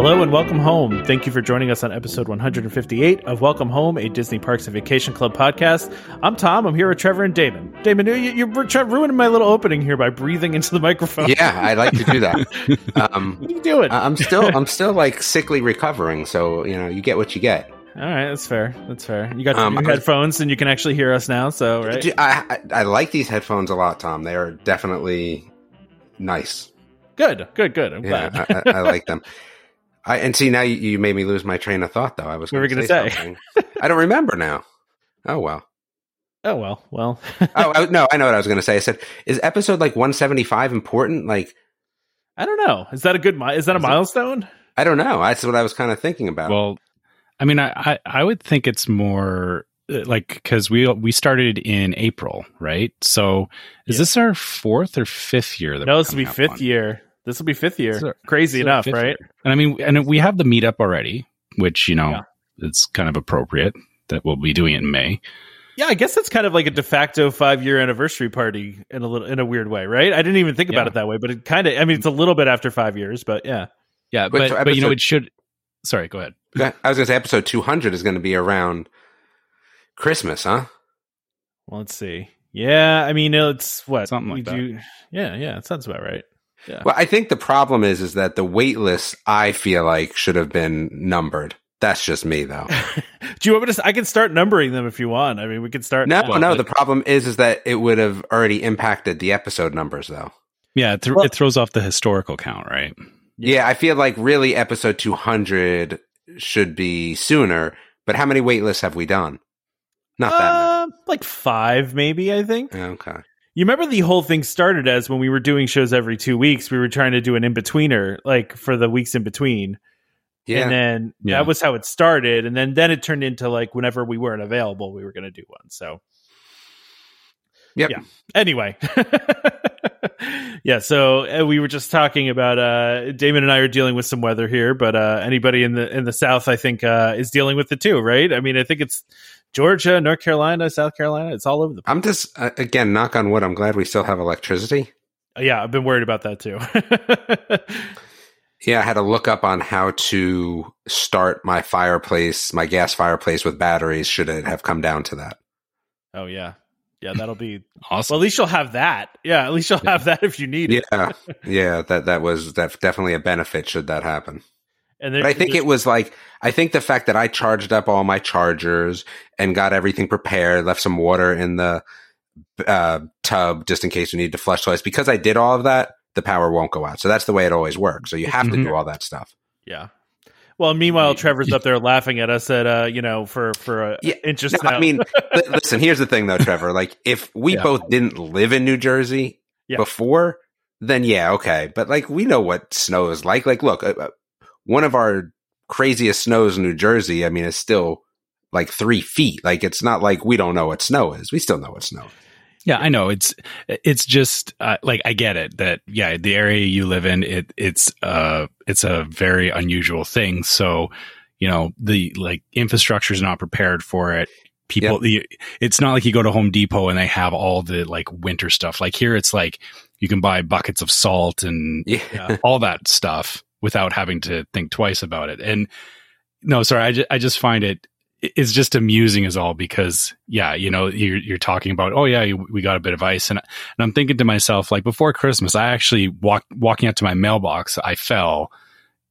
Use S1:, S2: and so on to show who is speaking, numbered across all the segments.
S1: Hello and welcome home. Thank you for joining us on episode 158 of Welcome Home, a Disney Parks and Vacation Club podcast. I'm Tom. I'm here with Trevor and Damon. Damon, you, you're ruining my little opening here by breathing into the microphone.
S2: Yeah, I like to do that. Um,
S1: what are you doing?
S2: I'm still, I'm still like sickly recovering, so you know, you get what you get.
S1: All right, that's fair. That's fair. You got um, new headphones, and you can actually hear us now. So, right?
S2: I, I, I like these headphones a lot, Tom. They are definitely nice.
S1: Good, good, good. I'm
S2: yeah,
S1: glad.
S2: I, I like them. I and see now you, you, made me lose my train of thought though. I was
S1: we were going to say,
S2: say. I don't remember now. Oh well.
S1: Oh well. Well.
S2: oh I, no, I know what I was going to say. I said, is episode like 175 important? Like,
S1: I don't know. Is that a good? Is that a is milestone?
S2: It, I don't know. That's what I was kind of thinking about.
S3: Well, I mean, I I, I would think it's more uh, like because we we started in April, right? So is yeah. this our fourth or fifth year?
S1: That no, this will be fifth on? year. This will be fifth year. Crazy enough, right? Year.
S3: And I mean, and we have the meetup already, which you know, yeah. it's kind of appropriate that we'll be doing it in May.
S1: Yeah, I guess that's kind of like a de facto five year anniversary party in a little in a weird way, right? I didn't even think about yeah. it that way, but it kind of. I mean, it's a little bit after five years, but yeah,
S3: yeah. But but, but you know, it should. Sorry, go ahead.
S2: I was going to say episode two hundred is going to be around Christmas, huh?
S1: Well, let's see. Yeah, I mean, it's what
S3: something like that.
S1: Do, yeah, yeah, it sounds about right. Yeah.
S2: Well, I think the problem is is that the wait list I feel like should have been numbered. That's just me though.
S1: Do you want me to? I can start numbering them if you want. I mean, we can start.
S2: No, well, no. But, the problem is, is that it would have already impacted the episode numbers, though.
S3: Yeah, it, th- well, it throws off the historical count, right?
S2: Yeah, I feel like really episode two hundred should be sooner. But how many wait lists have we done? Not that uh, many.
S1: Like five, maybe. I think.
S2: Okay.
S1: You remember the whole thing started as when we were doing shows every two weeks, we were trying to do an in betweener, like for the weeks in between. Yeah. And then yeah. that was how it started. And then then it turned into like whenever we weren't available, we were gonna do one. So
S2: yep.
S1: yeah. Anyway. yeah, so uh, we were just talking about uh Damon and I are dealing with some weather here, but uh anybody in the in the south I think uh is dealing with it too, right? I mean, I think it's Georgia, North Carolina, South Carolina. It's all over the
S2: place. I'm just, uh, again, knock on wood. I'm glad we still have electricity.
S1: Yeah, I've been worried about that too.
S2: yeah, I had to look up on how to start my fireplace, my gas fireplace with batteries, should it have come down to that.
S1: Oh, yeah. Yeah, that'll be awesome. Well, at least you'll have that. Yeah, at least you'll yeah. have that if you need
S2: it. Yeah, yeah, that that was that definitely a benefit should that happen. And but I think it was like I think the fact that I charged up all my chargers and got everything prepared, left some water in the uh, tub just in case we need to flush twice. Because I did all of that, the power won't go out. So that's the way it always works. So you have mm-hmm. to do all that stuff.
S1: Yeah. Well, meanwhile, Trevor's up there laughing at us at uh, you know, for for uh, yeah. inches. No,
S2: I mean, listen. Here's the thing, though, Trevor. Like, if we yeah. both didn't live in New Jersey yeah. before, then yeah, okay. But like, we know what snow is like. Like, look, uh, uh one of our craziest snows in New Jersey, I mean, it's still like three feet. Like it's not like we don't know what snow is. We still know what snow is.
S3: Yeah, I know. It's it's just uh, like I get it that yeah, the area you live in it it's uh it's a very unusual thing. So, you know, the like infrastructure is not prepared for it. People yep. the, it's not like you go to Home Depot and they have all the like winter stuff. Like here it's like you can buy buckets of salt and yeah. all that stuff without having to think twice about it. And no, sorry, I, ju- I just find it it's just amusing as all because yeah, you know, you're you're talking about oh yeah, we got a bit of ice and and I'm thinking to myself like before Christmas, I actually walked walking up to my mailbox, I fell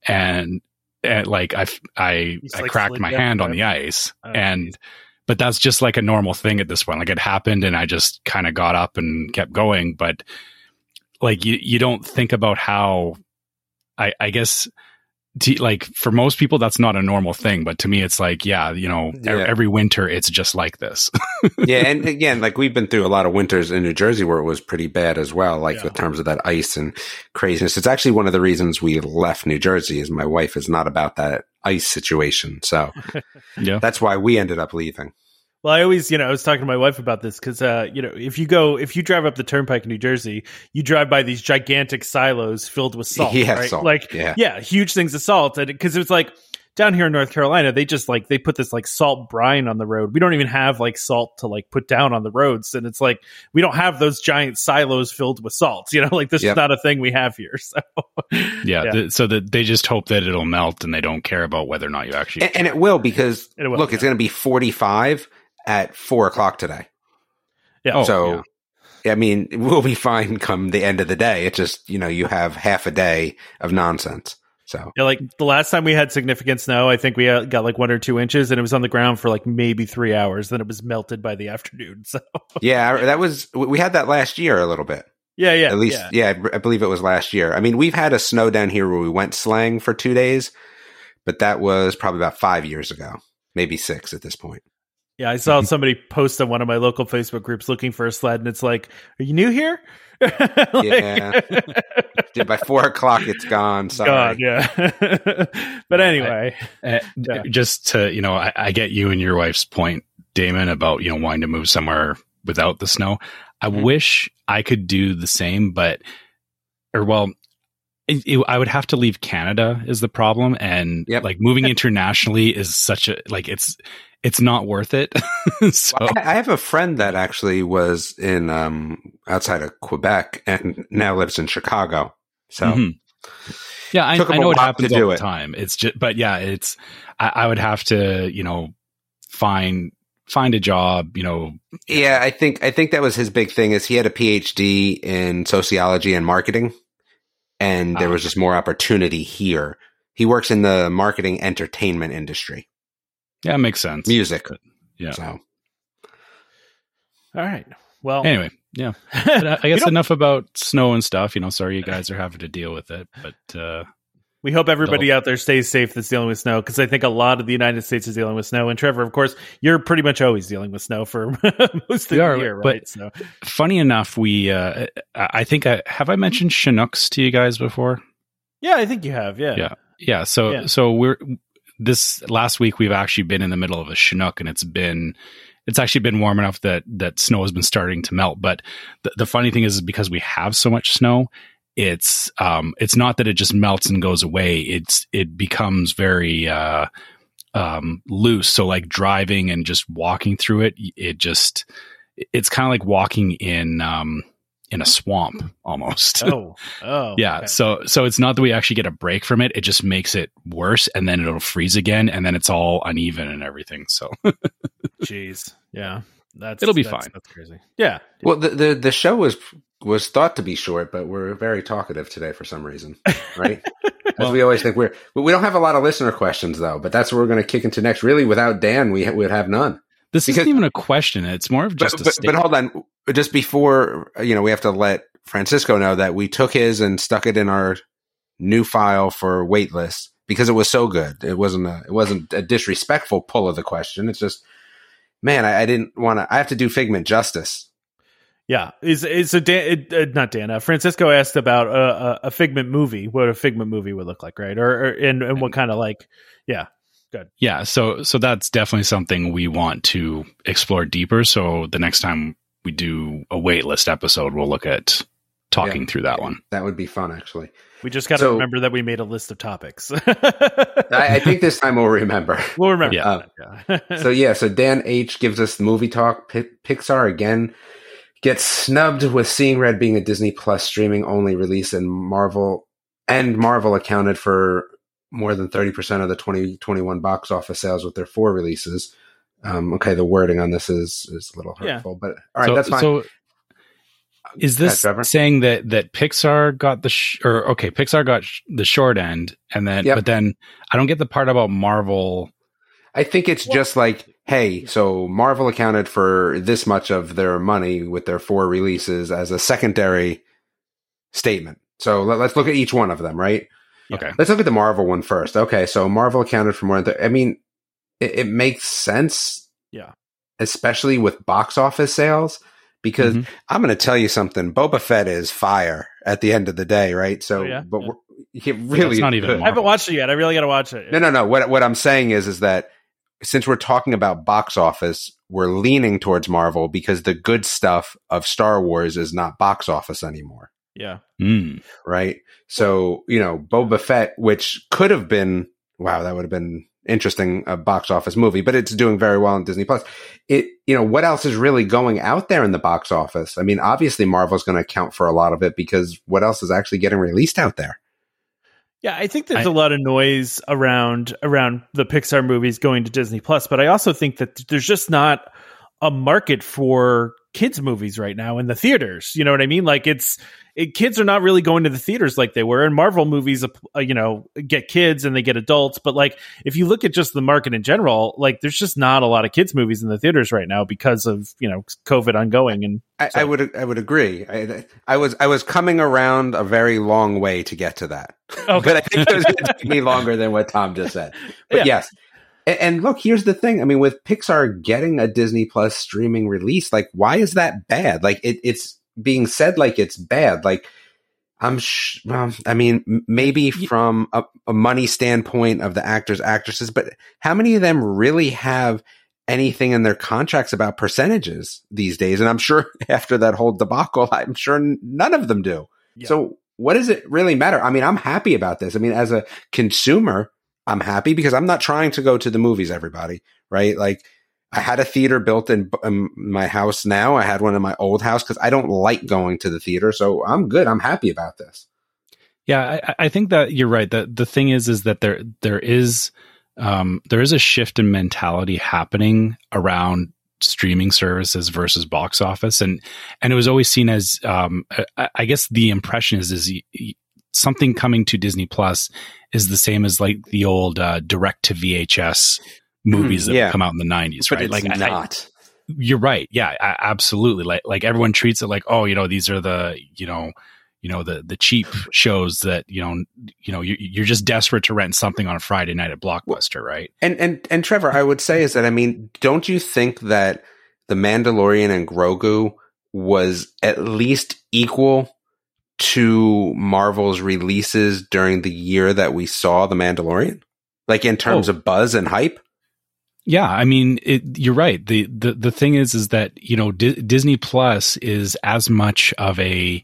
S3: and and like I I I like cracked my hand on the ice oh, and. Geez. But that's just like a normal thing at this point. Like it happened and I just kind of got up and kept going. But like you, you don't think about how I, I guess to, like for most people that's not a normal thing but to me it's like yeah you know yeah. every winter it's just like this
S2: yeah and again like we've been through a lot of winters in new jersey where it was pretty bad as well like yeah. in terms of that ice and craziness it's actually one of the reasons we left new jersey is my wife is not about that ice situation so yeah that's why we ended up leaving
S1: Well, I always, you know, I was talking to my wife about this because, uh, you know, if you go, if you drive up the turnpike in New Jersey, you drive by these gigantic silos filled with salt, yeah, right? Salt. Like, yeah. yeah, huge things of salt. And because it it's like down here in North Carolina, they just like, they put this like salt brine on the road. We don't even have like salt to like put down on the roads. And it's like, we don't have those giant silos filled with salt, you know, like this yep. is not a thing we have here. So,
S3: yeah. yeah. The, so that they just hope that it'll melt and they don't care about whether or not you actually,
S2: and, and it will because it will, look, yeah. it's going to be 45 at four o'clock today.
S1: Yeah. Oh,
S2: so, yeah. I mean, we'll be fine come the end of the day. It's just, you know, you have half a day of nonsense. So,
S1: yeah, like the last time we had significant snow, I think we uh, got like one or two inches and it was on the ground for like maybe three hours. Then it was melted by the afternoon. So,
S2: yeah, that was, we had that last year a little bit.
S1: Yeah, yeah.
S2: At least, yeah. yeah, I believe it was last year. I mean, we've had a snow down here where we went slang for two days, but that was probably about five years ago, maybe six at this point.
S1: Yeah, I saw somebody post on one of my local Facebook groups looking for a sled, and it's like, "Are you new here?"
S2: like, yeah, Dude, by four o'clock, it's gone. Sorry. God,
S1: yeah. but anyway,
S3: I, I, yeah. just to you know, I, I, get you and your wife's point, Damon, about you know wanting to move somewhere without the snow. I mm-hmm. wish I could do the same, but or well, it, it, I would have to leave Canada is the problem, and yep. like moving internationally is such a like it's it's not worth it.
S2: so I have a friend that actually was in um, outside of Quebec and now lives in Chicago. So mm-hmm.
S3: yeah, I, I know it happens all the time. It's just, but yeah, it's I, I would have to you know find find a job, you know.
S2: Yeah, I think I think that was his big thing is he had a PhD in sociology and marketing and there ah. was just more opportunity here. He works in the marketing entertainment industry.
S3: Yeah, it makes sense.
S2: Music.
S3: Yeah. So. All
S1: right. Well,
S3: anyway, yeah. I guess enough about snow and stuff. You know, sorry you guys are having to deal with it, but uh,
S1: we hope everybody out there stays safe that's dealing with snow because I think a lot of the United States is dealing with snow. And Trevor, of course, you're pretty much always dealing with snow for most of the year, right?
S3: But so. funny enough, we uh, I think I have I mentioned Chinooks to you guys before.
S1: Yeah, I think you have. Yeah,
S3: yeah, yeah. So yeah. so we're this last week we've actually been in the middle of a Chinook and it's been it's actually been warm enough that that snow has been starting to melt. But the, the funny thing is, is because we have so much snow, it's um it's not that it just melts and goes away. It's it becomes very uh um loose. So like driving and just walking through it, it just it's kind of like walking in um in a swamp almost.
S1: Oh, oh,
S3: yeah. Okay. So, so it's not that we actually get a break from it. It just makes it worse, and then it'll freeze again, and then it's all uneven and everything. So,
S1: jeez, yeah, that's
S3: it'll be
S1: that's,
S3: fine.
S1: That's crazy. Yeah.
S2: Well, the, the the show was was thought to be short, but we're very talkative today for some reason, right? As well, we always think we're, we don't have a lot of listener questions though, but that's what we're going to kick into next. Really, without Dan, we would have none.
S3: This because, isn't even a question. It's more of just
S2: but, but, but, hold on. Just before, you know, we have to let Francisco know that we took his and stuck it in our new file for waitlist because it was so good. It wasn't a, it wasn't a disrespectful pull of the question. It's just, man, I, I didn't want to, I have to do Figment justice.
S1: Yeah, is is a Dan, uh, not Dana. Francisco asked about a, a, Figment movie, what a Figment movie would look like, right? Or, or and, and what kind of like, yeah, Good.
S3: Yeah. So, so that's definitely something we want to explore deeper. So the next time we do a waitlist episode, we'll look at talking yeah. through that one.
S2: That would be fun, actually.
S1: We just got to so, remember that we made a list of topics.
S2: I, I, think this time we'll remember.
S1: We'll remember.
S2: Yeah. Uh, yeah. so yeah. So Dan H gives us movie talk. P- Pixar again gets snubbed with Seeing Red being a Disney Plus streaming only release, and Marvel and Marvel accounted for more than 30% of the 2021 box office sales with their four releases. Um, okay, the wording on this is is a little hurtful, yeah. but all right, so, that's fine. So
S3: is this saying that that Pixar got the sh- or okay, Pixar got sh- the short end, and then yep. but then I don't get the part about Marvel.
S2: I think it's what? just like, hey, so Marvel accounted for this much of their money with their four releases as a secondary statement. So let, us look at each one of them, right?
S3: Okay.
S2: Let's look at the Marvel one first. Okay, so Marvel accounted for more than I mean, it, it, makes sense.
S1: Yeah.
S2: Especially with box office sales. Because mm-hmm. I'm going to tell you something. Boba Fett is fire at the end of the day, right? So, oh, yeah? but yeah. really,
S1: not even. I haven't watched it yet. I really got to watch it.
S2: No, no, no. What what I'm saying is, is that since we're talking about box office, we're leaning towards Marvel because the good stuff of Star Wars is not box office anymore.
S1: Yeah.
S3: Mm.
S2: Right. So, you know, Boba Fett, which could have been, wow, that would have been interesting a box office movie, but it's doing very well on Disney Plus. It, you know, what else is really going out there in the box office? I mean, obviously Marvel's going to account for a lot of it because what else is actually getting released out there?
S1: Yeah, I think there's I, a lot of noise around around the Pixar movies going to Disney Plus, but I also think that there's just not a market for kids movies right now in the theaters. You know what I mean? Like it's it, kids are not really going to the theaters like they were. And Marvel movies, uh, you know, get kids and they get adults. But like if you look at just the market in general, like there's just not a lot of kids movies in the theaters right now because of you know COVID ongoing. And
S2: I, so. I would I would agree. I, I, was I was coming around a very long way to get to that. Okay. but I think it was going to take me longer than what Tom just said. But yeah. yes. And, look, here's the thing. I mean, with Pixar getting a Disney Plus streaming release, like, why is that bad? Like, it, it's being said like it's bad. Like, I'm, sh- well, I mean, maybe from a, a, money standpoint of the actors, actresses, but how many of them really have anything in their contracts about percentages these days? And I'm sure after that whole debacle, I'm sure none of them do. Yeah. So what does it really matter? I mean, I'm happy about this. I mean, as a consumer, I'm happy because I'm not trying to go to the movies, everybody, right? Like I had a theater built in, in my house now. I had one in my old house because I don't like going to the theater. So I'm good. I'm happy about this.
S3: Yeah, I, I think that you're right. The the thing is, is that there there is um, there is a shift in mentality happening around streaming services versus box office, and and it was always seen as um, I, I guess the impression is is something coming to Disney Plus is the same as like the old uh, direct to VHS movies that yeah. come out in the nineties, right?
S2: like not. I,
S3: you're right. Yeah, absolutely. Like like everyone treats it like, oh, you know, these are the you know, you know the the cheap shows that you know you know you're just desperate to rent something on a Friday night at Blockbuster, right?
S2: And and and Trevor, I would say is that I mean, don't you think that the Mandalorian and Grogu was at least equal to Marvel's releases during the year that we saw The Mandalorian? Like in terms oh. of buzz and hype?
S3: Yeah, I mean, it, you're right. the the The thing is, is that you know D- Disney Plus is as much of a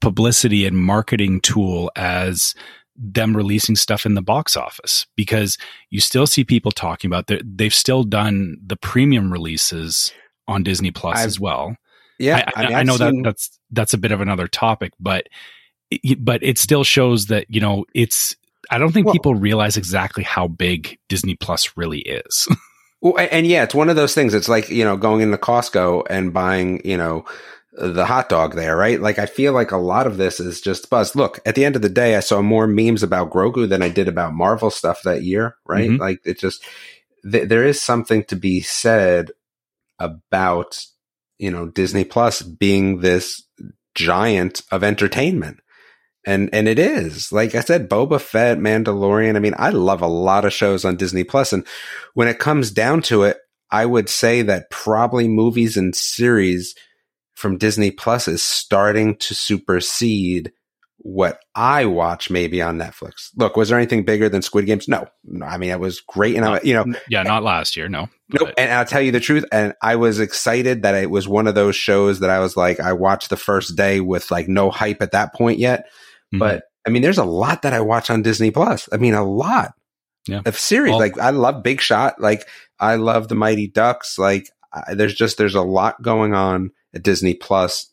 S3: publicity and marketing tool as them releasing stuff in the box office because you still see people talking about that. They've still done the premium releases on Disney Plus I've, as well.
S2: Yeah,
S3: I, I, mean, I know seen... that that's that's a bit of another topic, but but it still shows that you know it's. I don't think well, people realize exactly how big Disney Plus really is.
S2: well, and yeah, it's one of those things. It's like you know going into Costco and buying you know the hot dog there, right? Like I feel like a lot of this is just buzz. Look, at the end of the day, I saw more memes about Grogu than I did about Marvel stuff that year, right? Mm-hmm. Like it just th- there is something to be said about you know, Disney Plus being this giant of entertainment. And, and it is, like I said, Boba Fett, Mandalorian. I mean, I love a lot of shows on Disney Plus. And when it comes down to it, I would say that probably movies and series from Disney Plus is starting to supersede what I watch maybe on Netflix. Look, was there anything bigger than Squid Games? No. I mean, it was great. And I, you know,
S3: yeah, not last year. No.
S2: Nope. And I'll tell you the truth. And I was excited that it was one of those shows that I was like, I watched the first day with like no hype at that point yet. Mm-hmm. But I mean, there's a lot that I watch on Disney Plus. I mean, a lot
S3: yeah.
S2: of series. Like I love Big Shot. Like I love the Mighty Ducks. Like I, there's just, there's a lot going on at Disney Plus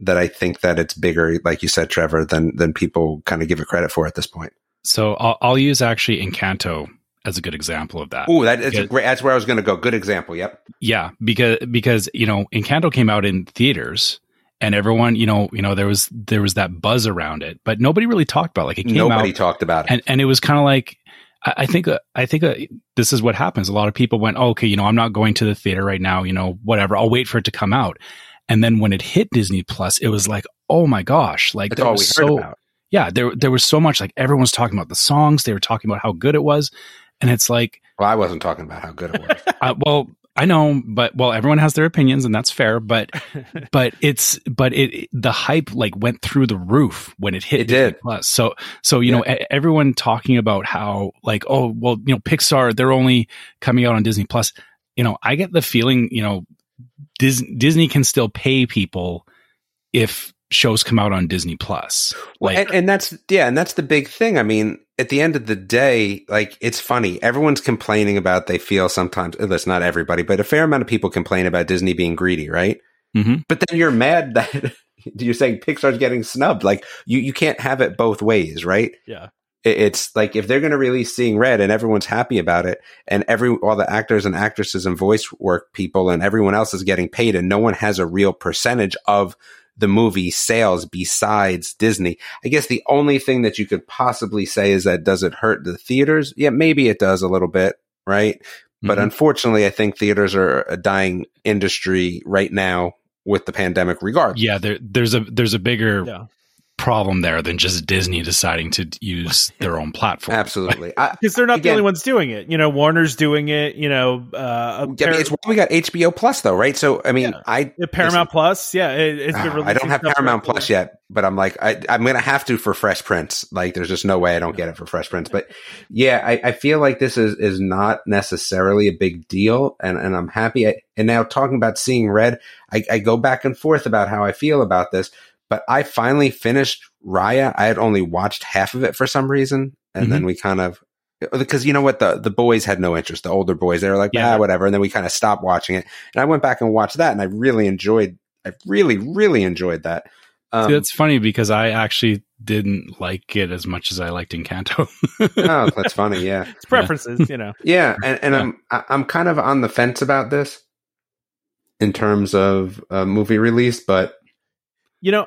S2: that I think that it's bigger, like you said, Trevor, than than people kind of give it credit for at this point.
S3: So I'll, I'll use actually Encanto as a good example of that.
S2: Oh, that is great. That's where I was going to go. Good example. Yep.
S3: Yeah, because because you know Encanto came out in theaters, and everyone you know you know there was there was that buzz around it, but nobody really talked about it. like it. Came out.
S2: nobody
S3: out,
S2: talked about it,
S3: and and it was kind of like. I, think uh, I think uh, this is what happens. A lot of people went, oh, okay, you know, I'm not going to the theater right now. You know, whatever. I'll wait for it to come out. And then when it hit Disney Plus, it was like, oh my gosh, like
S2: That's all we so, heard about.
S3: Yeah, there there was so much like everyone was talking about the songs, they were talking about how good it was, and it's like,
S2: well, I wasn't talking about how good it was.
S3: uh, well, I know, but well, everyone has their opinions and that's fair, but, but it's, but it, the hype like went through the roof when it hit.
S2: It Disney did.
S3: Plus. So, so, you yeah. know, everyone talking about how like, oh, well, you know, Pixar, they're only coming out on Disney Plus. You know, I get the feeling, you know, Disney, Disney can still pay people if shows come out on Disney Plus.
S2: Like, and, and, that's yeah, and that's the big thing. I mean, at the end of the day, like it's funny. Everyone's complaining about they feel sometimes. That's not everybody, but a fair amount of people complain about Disney being greedy, right? Mm-hmm. But then you're mad that you're saying Pixar's getting snubbed. Like you, you can't have it both ways, right?
S1: Yeah.
S2: It's like if they're going to release Seeing Red and everyone's happy about it, and every all the actors and actresses and voice work people and everyone else is getting paid, and no one has a real percentage of the movie sales besides Disney. I guess the only thing that you could possibly say is that does it hurt the theaters? Yeah, maybe it does a little bit, right? Mm-hmm. But unfortunately, I think theaters are a dying industry right now with the pandemic regardless.
S3: Yeah, there, there's a there's a bigger yeah problem there than just Disney deciding to use their own platform.
S2: Absolutely,
S1: because they're not again, the only ones doing it. You know, Warner's doing it. You know, uh,
S2: yeah, Par- it's we got HBO Plus though, right? So I mean, yeah. I
S1: yeah, Paramount Plus, yeah, it, has
S2: been. Uh, I don't have Paramount Plus yet, but I'm like, I, am gonna have to for Fresh Prince. Like, there's just no way I don't get it for Fresh Prince. But yeah, I, I feel like this is is not necessarily a big deal, and and I'm happy. I, and now talking about seeing red, I, I go back and forth about how I feel about this but I finally finished Raya. I had only watched half of it for some reason, and mm-hmm. then we kind of because you know what the the boys had no interest. The older boys they were like, yeah, ah, whatever, and then we kind of stopped watching it. And I went back and watched that, and I really enjoyed. I really really enjoyed that.
S3: Um, See, it's funny because I actually didn't like it as much as I liked Encanto.
S2: oh, that's funny. Yeah,
S1: it's preferences, you know.
S2: Yeah, and, and yeah. I'm I'm kind of on the fence about this in terms of a movie release, but
S1: you know,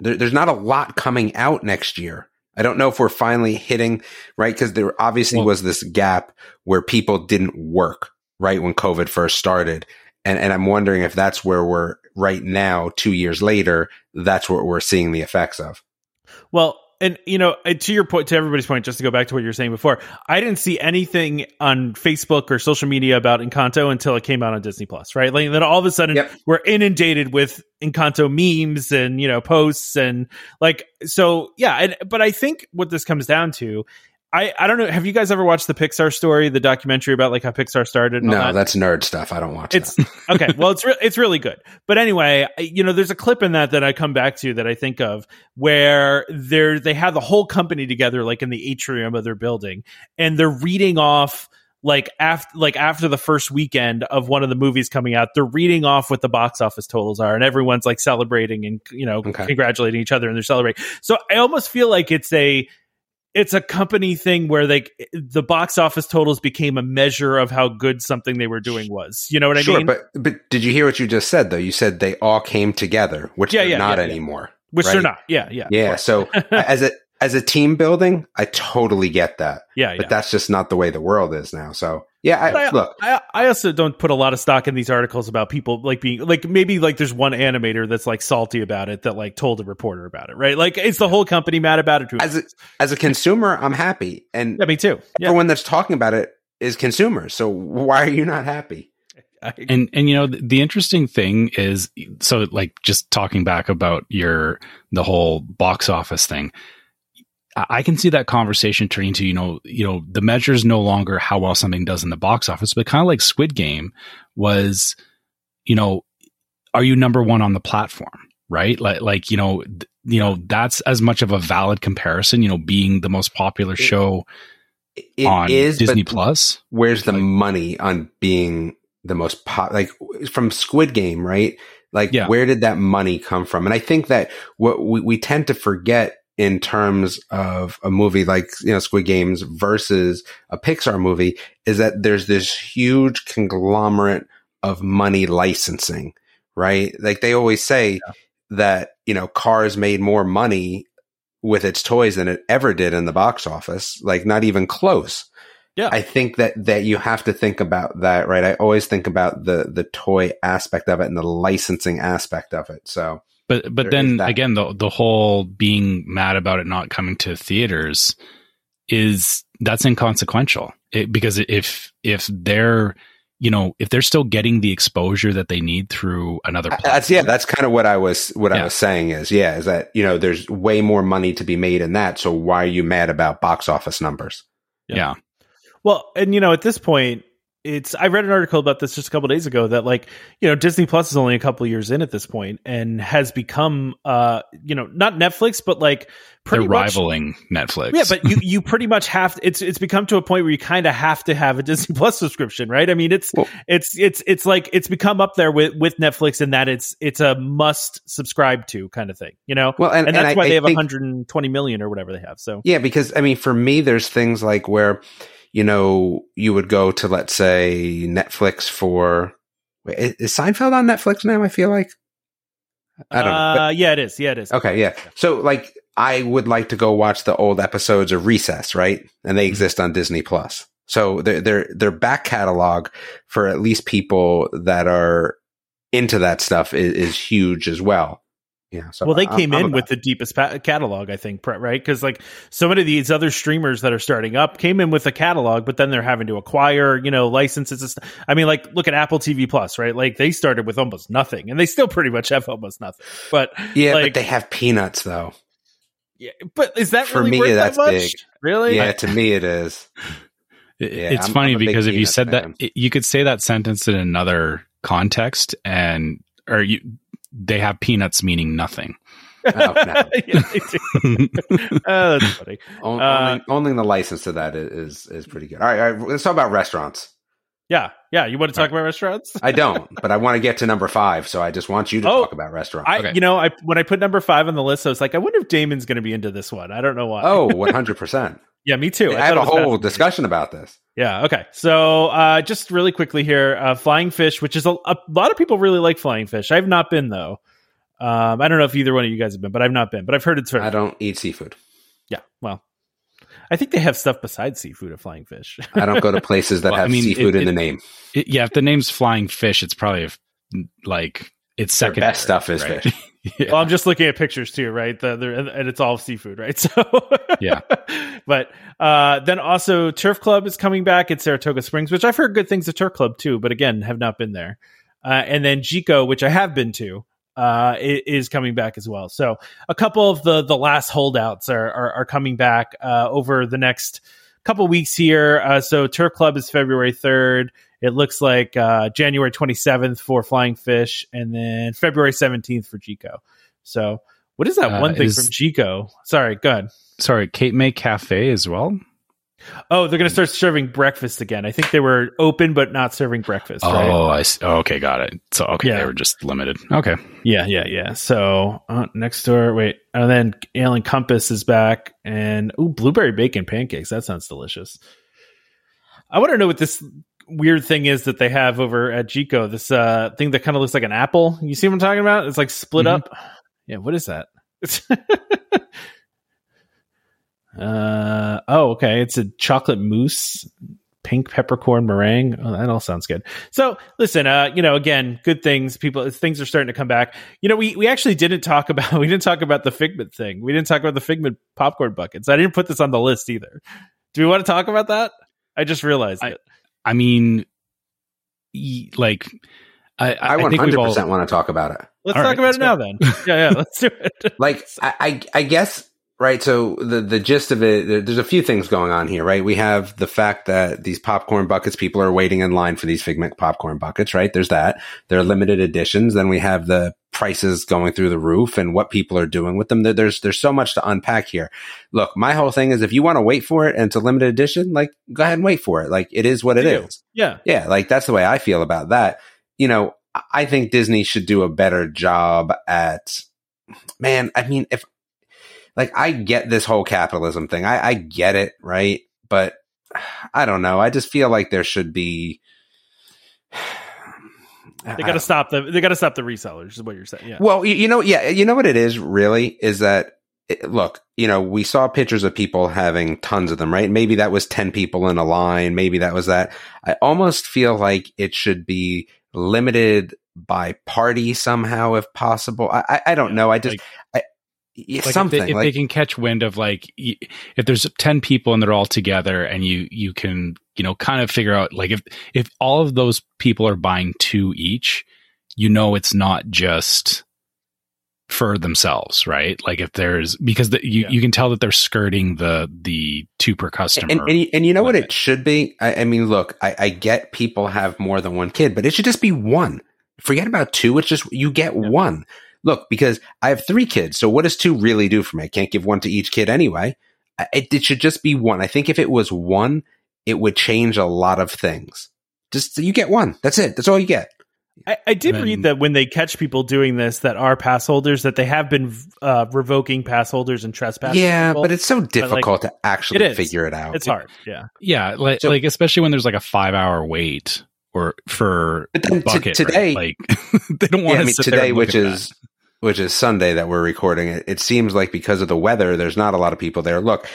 S2: there, there's not a lot coming out next year. I don't know if we're finally hitting right because there obviously well, was this gap where people didn't work right when COVID first started, and and I'm wondering if that's where we're right now, two years later. That's what we're seeing the effects of.
S1: Well, and you know, to your point, to everybody's point, just to go back to what you were saying before, I didn't see anything on Facebook or social media about Encanto until it came out on Disney Plus, right? Like then all of a sudden yep. we're inundated with Encanto memes and you know posts and like so yeah. And, but I think what this comes down to I, I don't know. Have you guys ever watched the Pixar story, the documentary about like how Pixar started?
S2: no, that? that's nerd stuff. I don't watch.
S1: It's okay. Well, it's re- it's really good. But anyway, you know, there's a clip in that that I come back to that I think of where they're they have the whole company together, like in the atrium of their building, and they're reading off like after like after the first weekend of one of the movies coming out they're reading off what the box office totals are and everyone's like celebrating and you know okay. congratulating each other and they're celebrating so i almost feel like it's a it's a company thing where they the box office totals became a measure of how good something they were doing was. You know what I
S2: sure,
S1: mean?
S2: But but did you hear what you just said though? You said they all came together, which yeah, they're yeah, not yeah, anymore.
S1: Which right? they're not. Yeah, yeah.
S2: Yeah. So as a as a team building, I totally get that.
S1: Yeah,
S2: but that's just not the way the world is now. So yeah, I, I, look,
S1: I, I also don't put a lot of stock in these articles about people like being like maybe like there's one animator that's like salty about it that like told a reporter about it, right? Like it's the whole company mad about it.
S2: As a, as a consumer, I'm happy, and
S1: yeah, me too.
S2: Yeah. Everyone that's talking about it is consumers. So why are you not happy?
S3: and and you know the, the interesting thing is so like just talking back about your the whole box office thing I can see that conversation turning to, you know, you know, the measure is no longer how well something does in the box office, but kind of like Squid Game was, you know, are you number one on the platform? Right. Like, like, you know, th- you know, that's as much of a valid comparison, you know, being the most popular show
S2: it on is,
S3: Disney Plus.
S2: Where's the like, money on being the most pop, like from Squid Game, right? Like, yeah. where did that money come from? And I think that what we, we tend to forget in terms of a movie like, you know, Squid Games versus a Pixar movie is that there's this huge conglomerate of money licensing, right? Like they always say yeah. that, you know, Cars made more money with its toys than it ever did in the box office, like not even close.
S1: Yeah.
S2: I think that that you have to think about that, right? I always think about the the toy aspect of it and the licensing aspect of it. So
S3: but but then again, the the whole being mad about it not coming to theaters is that's inconsequential it, because if if they're you know, if they're still getting the exposure that they need through another
S2: platform. That's yeah, that's kind of what I was what yeah. I was saying is yeah, is that you know there's way more money to be made in that. So why are you mad about box office numbers?
S3: yeah. yeah.
S1: Well, and you know, at this point, it's I read an article about this just a couple days ago that like you know Disney Plus is only a couple years in at this point and has become uh you know not Netflix but like
S3: pretty They're much, rivaling Netflix.
S1: Yeah, but you you pretty much have to, it's it's become to a point where you kind of have to have a Disney Plus subscription, right? I mean, it's well, it's it's it's like it's become up there with with Netflix in that it's it's a must subscribe to kind of thing, you know.
S2: Well, and,
S1: and that's
S2: and
S1: why
S2: I,
S1: they
S2: have
S1: think, 120 million or whatever they have. So
S2: yeah, because I mean, for me, there's things like where you know, you would go to, let's say, Netflix for. Is, is Seinfeld on Netflix now? I feel like.
S1: I don't uh, know. But, yeah, it is. Yeah, it is.
S2: Okay, yeah. So, like, I would like to go watch the old episodes of Recess, right? And they mm-hmm. exist on Disney Plus. So their their their back catalog for at least people that are into that stuff is, is huge as well. Yeah.
S1: So well, they came I'm, in I'm with the deepest pa- catalog, I think, right? Because like so many of these other streamers that are starting up came in with a catalog, but then they're having to acquire, you know, licenses. I mean, like look at Apple TV Plus, right? Like they started with almost nothing, and they still pretty much have almost nothing. But
S2: yeah,
S1: like,
S2: but they have peanuts though.
S1: Yeah, but is that for really me? that's that big. Really?
S2: Yeah, to me it is.
S3: yeah, it's I'm, funny I'm because if you said fan. that, you could say that sentence in another context, and or you they have peanuts meaning nothing. oh, no. yeah,
S1: oh, that's funny.
S2: Only, uh, only, the license to that is is pretty good. All right, all right, let's talk about restaurants.
S1: Yeah, yeah. You want to talk right. about restaurants?
S2: I don't, but I want to get to number five, so I just want you to oh, talk about restaurants.
S1: I, okay. you know, I when I put number five on the list, I was like, I wonder if Damon's going to be into this one. I don't know why.
S2: Oh, one hundred percent.
S1: Yeah, me too.
S2: I, I have a whole discussion about this.
S1: Yeah. Okay. So, uh, just really quickly here, uh, Flying Fish, which is a, a, lot of people really like Flying Fish. I've not been though. Um, I don't know if either one of you guys have been, but I've not been. But I've heard it's. Very
S2: I don't eat seafood.
S1: Yeah. Well, I think they have stuff besides seafood at Flying Fish.
S2: I don't go to places that well, have I mean, seafood it, in it, the name.
S3: It, yeah, if the name's Flying Fish, it's probably like it's second.
S2: Best stuff is right? fish.
S1: yeah. Well, I'm just looking at pictures too, right? The, and it's all seafood, right? So
S3: yeah.
S1: But uh, then also Turf Club is coming back at Saratoga Springs, which I've heard good things of Turf Club too, but again, have not been there. Uh, and then Jiko, which I have been to, uh, is coming back as well. So a couple of the the last holdouts are are, are coming back uh, over the next couple weeks here. Uh, so Turf Club is February third. It looks like uh, January twenty seventh for Flying Fish, and then February seventeenth for Jiko. So what is that uh, one thing is, from Jiko? Sorry, go ahead.
S3: Sorry, Cape May Cafe as well.
S1: Oh, they're going to start serving breakfast again. I think they were open but not serving breakfast.
S3: Oh,
S1: right?
S3: I see. Oh, okay, got it. So okay, yeah. they were just limited. Okay.
S1: Yeah, yeah, yeah. So uh, next door, wait, and then Ale & Compass is back, and ooh, blueberry bacon pancakes. That sounds delicious. I want to know what this weird thing is that they have over at Jiko. This uh, thing that kind of looks like an apple. You see what I'm talking about? It's like split mm-hmm. up. Yeah, what is that? Uh, oh, okay. It's a chocolate mousse, pink peppercorn meringue. Oh, that all sounds good. So, listen, uh, you know, again, good things. People, things are starting to come back. You know, we we actually didn't talk about we didn't talk about the Figment thing. We didn't talk about the Figment popcorn buckets. I didn't put this on the list either. Do we want to talk about that? I just realized I, it.
S3: I mean, like, I
S2: I one hundred percent want to talk about it.
S1: Let's all talk right, about it go. now then. yeah, yeah, let's do it.
S2: like, I, I I guess Right. So the, the gist of it, there's a few things going on here, right? We have the fact that these popcorn buckets, people are waiting in line for these Figment popcorn buckets, right? There's that. They're limited editions. Then we have the prices going through the roof and what people are doing with them. There's, there's so much to unpack here. Look, my whole thing is if you want to wait for it and it's a limited edition, like go ahead and wait for it. Like it is what it is.
S1: Yeah.
S2: Yeah. Like that's the way I feel about that. You know, I think Disney should do a better job at, man, I mean, if like I get this whole capitalism thing. I, I get it, right? But I don't know. I just feel like there should be.
S1: They got to stop the. They got to stop the resellers. Is what you're saying? Yeah.
S2: Well, you, you know, yeah, you know what it is really is that it, look, you know, we saw pictures of people having tons of them, right? Maybe that was 10 people in a line. Maybe that was that. I almost feel like it should be limited by party somehow, if possible. I, I, I don't know. I just, like, I,
S3: like
S2: something
S3: if, they, if
S2: like,
S3: they, can catch wind of like if there's 10 people and they're all together and you you can you know kind of figure out like if if all of those people are buying two each you know it's not just for themselves right like if there's because the, you, yeah. you can tell that they're skirting the the two per customer
S2: and, and, and you know limit. what it should be I, I mean look I, I, get people have more than one kid but it should just be one forget about two it's just you get yeah. one look, because I have three kids. So what does two really do for me? I can't give one to each kid anyway. It, it should just be one. I think if it was one, it would change a lot of things. Just you get one. That's it. That's all you get.
S1: I, I did then, read that when they catch people doing this that are pass holders, that they have been uh, revoking pass holders and trespassing.
S2: Yeah, people. but it's so difficult like, to actually it figure it out.
S1: It's hard. Yeah,
S3: yeah. Like, so, like especially when there's like a five hour wait or for but then bucket,
S2: t- today,
S3: right? like they don't want yeah, to I mean,
S2: today, which is which is Sunday that we're recording it, it seems like because of the weather, there's not a lot of people there. Look,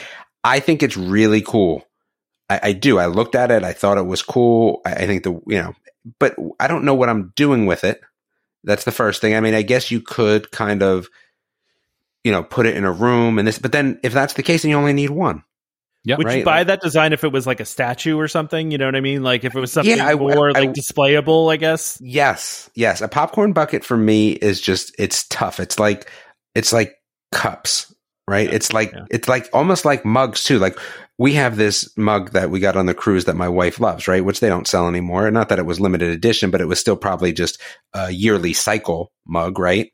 S2: I think it's really cool. I, I do. I looked at it. I thought it was cool. I, I think the, you know, but I don't know what I'm doing with it. That's the first thing. I mean, I guess you could kind of, you know, put it in a room and this, but then if that's the case, then you only need one.
S1: Yeah, Would right? you buy like, that design if it was like a statue or something? You know what I mean? Like if it was something yeah, I, more I, like I, displayable, I guess.
S2: Yes, yes. A popcorn bucket for me is just it's tough. It's like it's like cups, right? Yeah, it's like yeah. it's like almost like mugs too. Like we have this mug that we got on the cruise that my wife loves, right? Which they don't sell anymore. Not that it was limited edition, but it was still probably just a yearly cycle mug, right?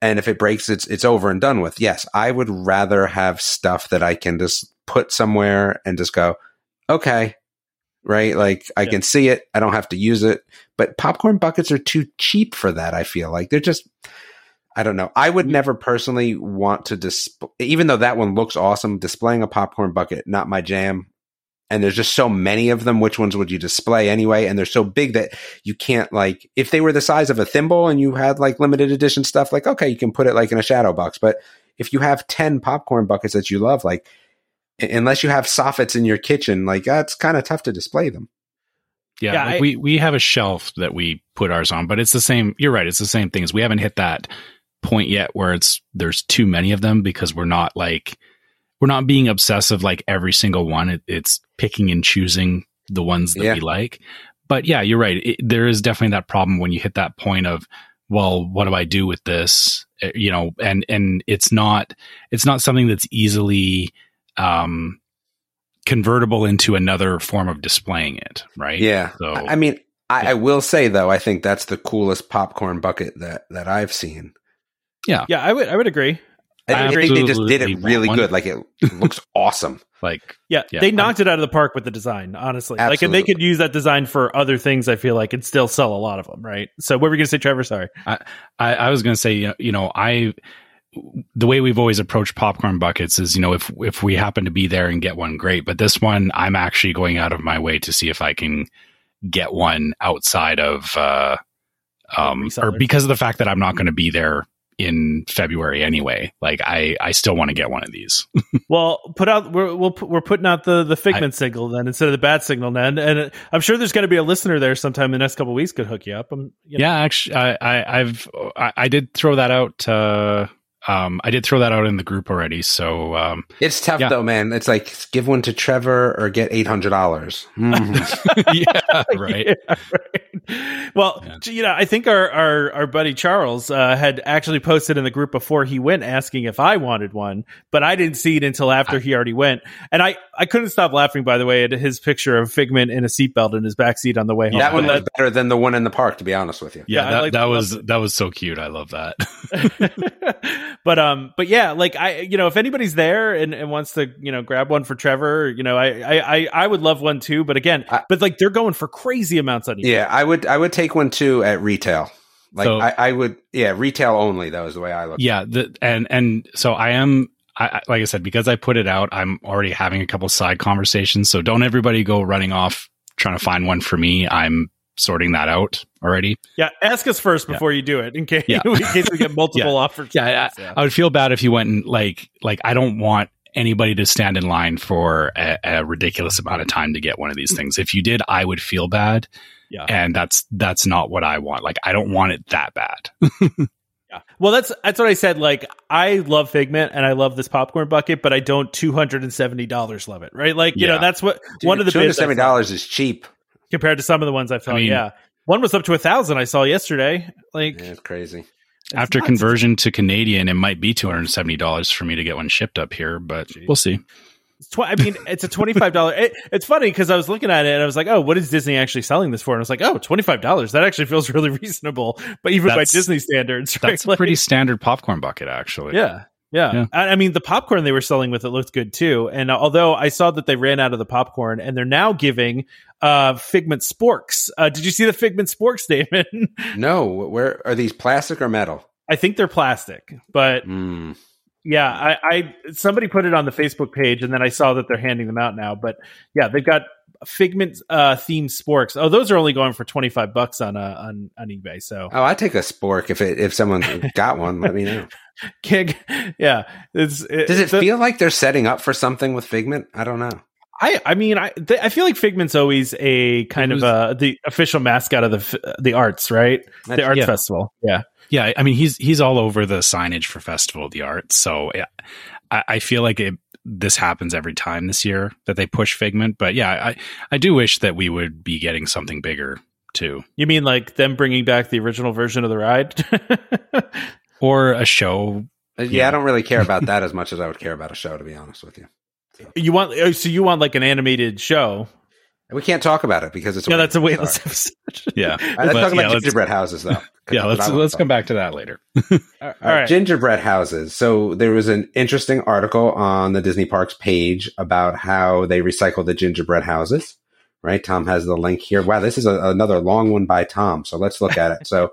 S2: And if it breaks, it's it's over and done with. Yes, I would rather have stuff that I can just put somewhere and just go, okay, right? Like I yeah. can see it. I don't have to use it. But popcorn buckets are too cheap for that. I feel like they're just, I don't know. I would mm. never personally want to display, even though that one looks awesome, displaying a popcorn bucket, not my jam. And there's just so many of them. Which ones would you display anyway? And they're so big that you can't like, if they were the size of a thimble and you had like limited edition stuff, like, okay, you can put it like in a shadow box. But if you have 10 popcorn buckets that you love, like unless you have soffits in your kitchen, like that's kind of tough to display them.
S3: Yeah, yeah like I, we we have a shelf that we put ours on, but it's the same. You're right; it's the same thing. As we haven't hit that point yet where it's there's too many of them because we're not like we're not being obsessive like every single one. It, it's picking and choosing the ones that yeah. we like. But yeah, you're right. It, there is definitely that problem when you hit that point of well, what do I do with this? Eh, you know, and and it's not it's not something that's easily um, convertible into another form of displaying it, right?
S2: Yeah. So, I mean, I, yeah. I, will say though, I think that's the coolest popcorn bucket that that I've seen.
S1: Yeah, yeah, I would I would agree.
S2: I, I think they just did it really good. Like it looks awesome.
S3: Like
S1: yeah, yeah, they knocked I'm, it out of the park with the design. Honestly, absolutely. like and they could use that design for other things, I feel like it'd still sell a lot of them. Right. So what were you gonna say, Trevor? Sorry,
S3: I I, I was gonna say you know I the way we've always approached popcorn buckets is, you know, if if we happen to be there and get one, great. But this one, I'm actually going out of my way to see if I can get one outside of, uh, um, or because of the fact that I'm not going to be there in February anyway. Like I, I still want to get one of these.
S1: well, put out we're we are we're putting out the the Figment I, signal then instead of the bat signal then, and I'm sure there's going to be a listener there sometime in the next couple weeks could hook you up. I'm,
S3: you know. Yeah, actually, I, I have I, I, did throw that out. Uh, um, I did throw that out in the group already. So um,
S2: it's tough yeah. though, man. It's like give one to Trevor or get eight hundred dollars.
S3: Mm. yeah, right. yeah,
S1: right. Well, yeah. you know, I think our our, our buddy Charles uh, had actually posted in the group before he went asking if I wanted one, but I didn't see it until after he already went, and I I couldn't stop laughing. By the way, at his picture of Figment in a seatbelt in his backseat on the way home.
S2: That one was better than the one in the park, to be honest with you.
S3: Yeah, that, like that was that was so cute. I love that.
S1: But um, but yeah, like I, you know, if anybody's there and, and wants to, you know, grab one for Trevor, you know, I, I, I would love one too. But again, I, but like they're going for crazy amounts on eBay.
S2: Yeah, I would, I would take one too at retail. Like so, I, I, would, yeah, retail only. That was the way I look.
S3: Yeah, the, and and so I am. I, like I said, because I put it out, I'm already having a couple side conversations. So don't everybody go running off trying to find one for me. I'm sorting that out already.
S1: Yeah, ask us first before yeah. you do it in case yeah. in case we get multiple
S3: yeah.
S1: offers.
S3: Yeah, I, I, would feel bad if you went and like like I don't want anybody to stand in line for a, a, ridiculous amount of time to get one of these things. If you did, I would feel bad. Yeah. And that's that's not what I want. Like I don't want it that bad.
S1: Yeah. Well, that's that's what I said. Like, I love Figment and I love this popcorn bucket, but I don't two hundred and seventy dollars love it. Right? Like, you yeah. know, that's what Dude, one of the
S2: two hundred seventy dollars is cheap
S1: compared to some of the ones I found. I mean, yeah, one was up to a thousand. I saw yesterday. Like,
S2: yeah, it's crazy.
S3: It's After nuts. conversion to Canadian, it might be two hundred and seventy dollars for me to get one shipped up here, but Jeez. we'll see.
S1: Tw- I mean, it's a twenty-five dollar. It, it's funny because I was looking at it and I was like, "Oh, what is Disney actually selling this for?" And I was like, "Oh, twenty-five dollars. That actually feels really reasonable." But even that's, by Disney standards,
S3: right? that's a pretty standard popcorn bucket, actually.
S1: Yeah, yeah. yeah. I, I, mean, the popcorn they were selling with it looked good too. And uh, although I saw that they ran out of the popcorn, and they're now giving uh, Figment sporks. Uh, did you see the Figment sporks, David?
S2: no. Where are these? Plastic or metal?
S1: I think they're plastic, but. Mm yeah, I, I, somebody put it on the Facebook page, and then I saw that they're handing them out now. But yeah, they've got Figment uh, themed sporks. Oh, those are only going for twenty five bucks on uh, on on eBay. So
S2: oh, I take a spork if it if someone got one. let me know.
S1: Kick, yeah. It's,
S2: it, Does it the, feel like they're setting up for something with Figment? I don't know.
S1: I, I mean, I, th- I feel like Figment's always a kind was, of uh, the official mascot of the the arts, right? The arts yeah. festival. Yeah.
S3: Yeah, I mean he's he's all over the signage for Festival of the Arts. So yeah, I, I feel like it, this happens every time this year that they push Figment. But yeah, I I do wish that we would be getting something bigger too.
S1: You mean like them bringing back the original version of the ride,
S3: or a show?
S2: Uh, yeah, yeah, I don't really care about that as much as I would care about a show, to be honest with you.
S1: So. You want oh, so you want like an animated show?
S2: We can't talk about it because it's
S1: yeah, that's a waitlist
S3: episode. yeah,
S2: let's talk about yeah, gingerbread houses though.
S3: yeah, let's let's come back to that later.
S2: all right. Uh, gingerbread houses. So there was an interesting article on the Disney Parks page about how they recycle the gingerbread houses. Right, Tom has the link here. Wow, this is a, another long one by Tom. So let's look at it. So,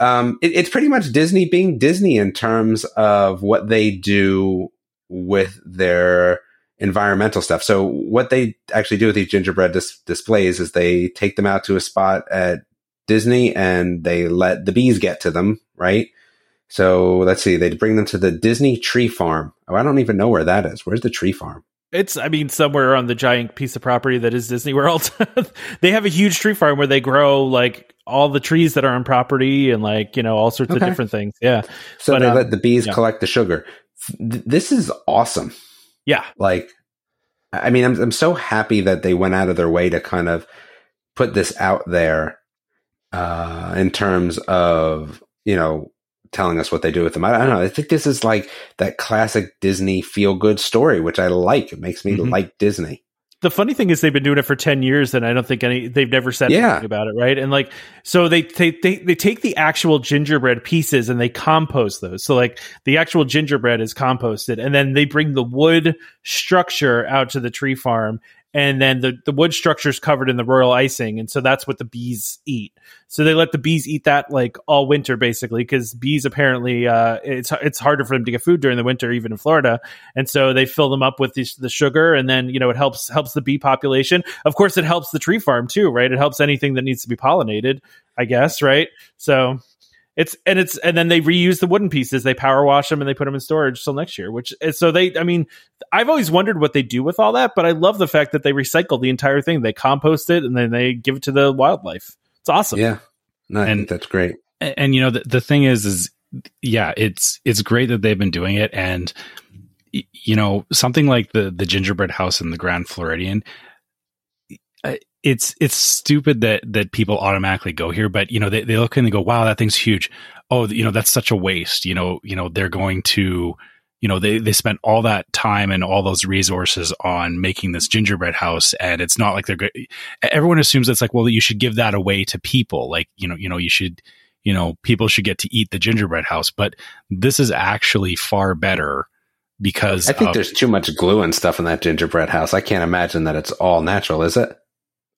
S2: um, it, it's pretty much Disney being Disney in terms of what they do with their environmental stuff. So what they actually do with these gingerbread dis- displays is they take them out to a spot at Disney and they let the bees get to them, right? So let's see, they bring them to the Disney tree farm. Oh, I don't even know where that is. Where's the tree farm?
S1: It's, I mean, somewhere on the giant piece of property that is Disney World. they have a huge tree farm where they grow like all the trees that are on property and like, you know, all sorts okay. of different things. Yeah.
S2: So but, they um, let the bees yeah. collect the sugar. This is awesome.
S1: Yeah.
S2: Like, I mean, I'm, I'm so happy that they went out of their way to kind of put this out there uh, in terms of, you know, telling us what they do with them. I, I, don't know. I think this is like that classic Disney feel good story, which I like. It makes me mm-hmm. like Disney
S1: the funny thing is they've been doing it for 10 years and I don't think any they've never said yeah. anything about it, right? And like so they, they they they take the actual gingerbread pieces and they compost those. So like the actual gingerbread is composted and then they bring the wood structure out to the tree farm and then the, the wood structure is covered in the royal icing and so that's what the bees eat. So they let the bees eat that like all winter basically because bees apparently uh, it's it's harder for them to get food during the winter even in florida. And so they fill them up with the, the sugar and then you know it helps helps the bee population. Of course it helps the tree farm too right? It helps anything that needs to be pollinated i guess right? So it's and it's and then they reuse the wooden pieces. They power wash them and they put them in storage till next year which so they i mean i've always wondered what they do with all that but i love the fact that they recycle the entire thing. They compost it and then they give it to the wildlife. It's awesome.
S2: Yeah. No, I and, think that's great.
S3: and, and you know the, the thing is is yeah it's it's great that they've been doing it. And you know something like the the gingerbread house in the grand floridian Uh, it's it's stupid that that people automatically go here, but you know they, they look and they go, wow, that thing's huge. Oh, you know that's such a waste. You know, you know they're going to, you know, they they spent all that time and all those resources on making this gingerbread house, and it's not like they're good. Everyone assumes it's like, well, you should give that away to people. Like, you know, you know, you should, you know, people should get to eat the gingerbread house, but this is actually far better because
S2: I think of, there's too much glue and stuff in that gingerbread house. I can't imagine that it's all natural, is it?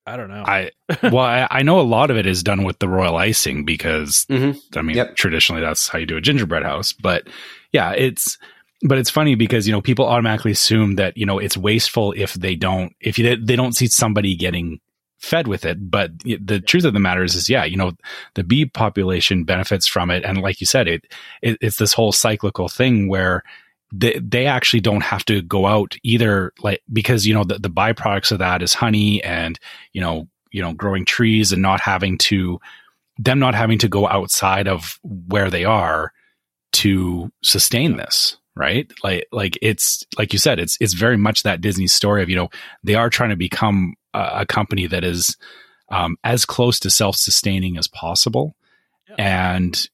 S1: I don't know.
S3: I well, I, I, know a lot of it is done with the royal icing because mm-hmm. I mean, yep. traditionally that's how you do a gingerbread house. But yeah, it's but it's funny because you know people automatically assume that you know it's wasteful if they don't if you, they don't see somebody getting fed with it. But the truth of the matter is, is yeah, you know, the bee population benefits from it, and like you said, it, it it's this whole cyclical thing where they, they actually don't have to go out either like because you know the, the byproducts of that is honey and you know you know growing trees and not having to them not having to go outside of where they are to sustain this right like like it's like you said it's it's very much that disney story of you know they are trying to become a, a company that is um, as close to self-sustaining as possible yeah. and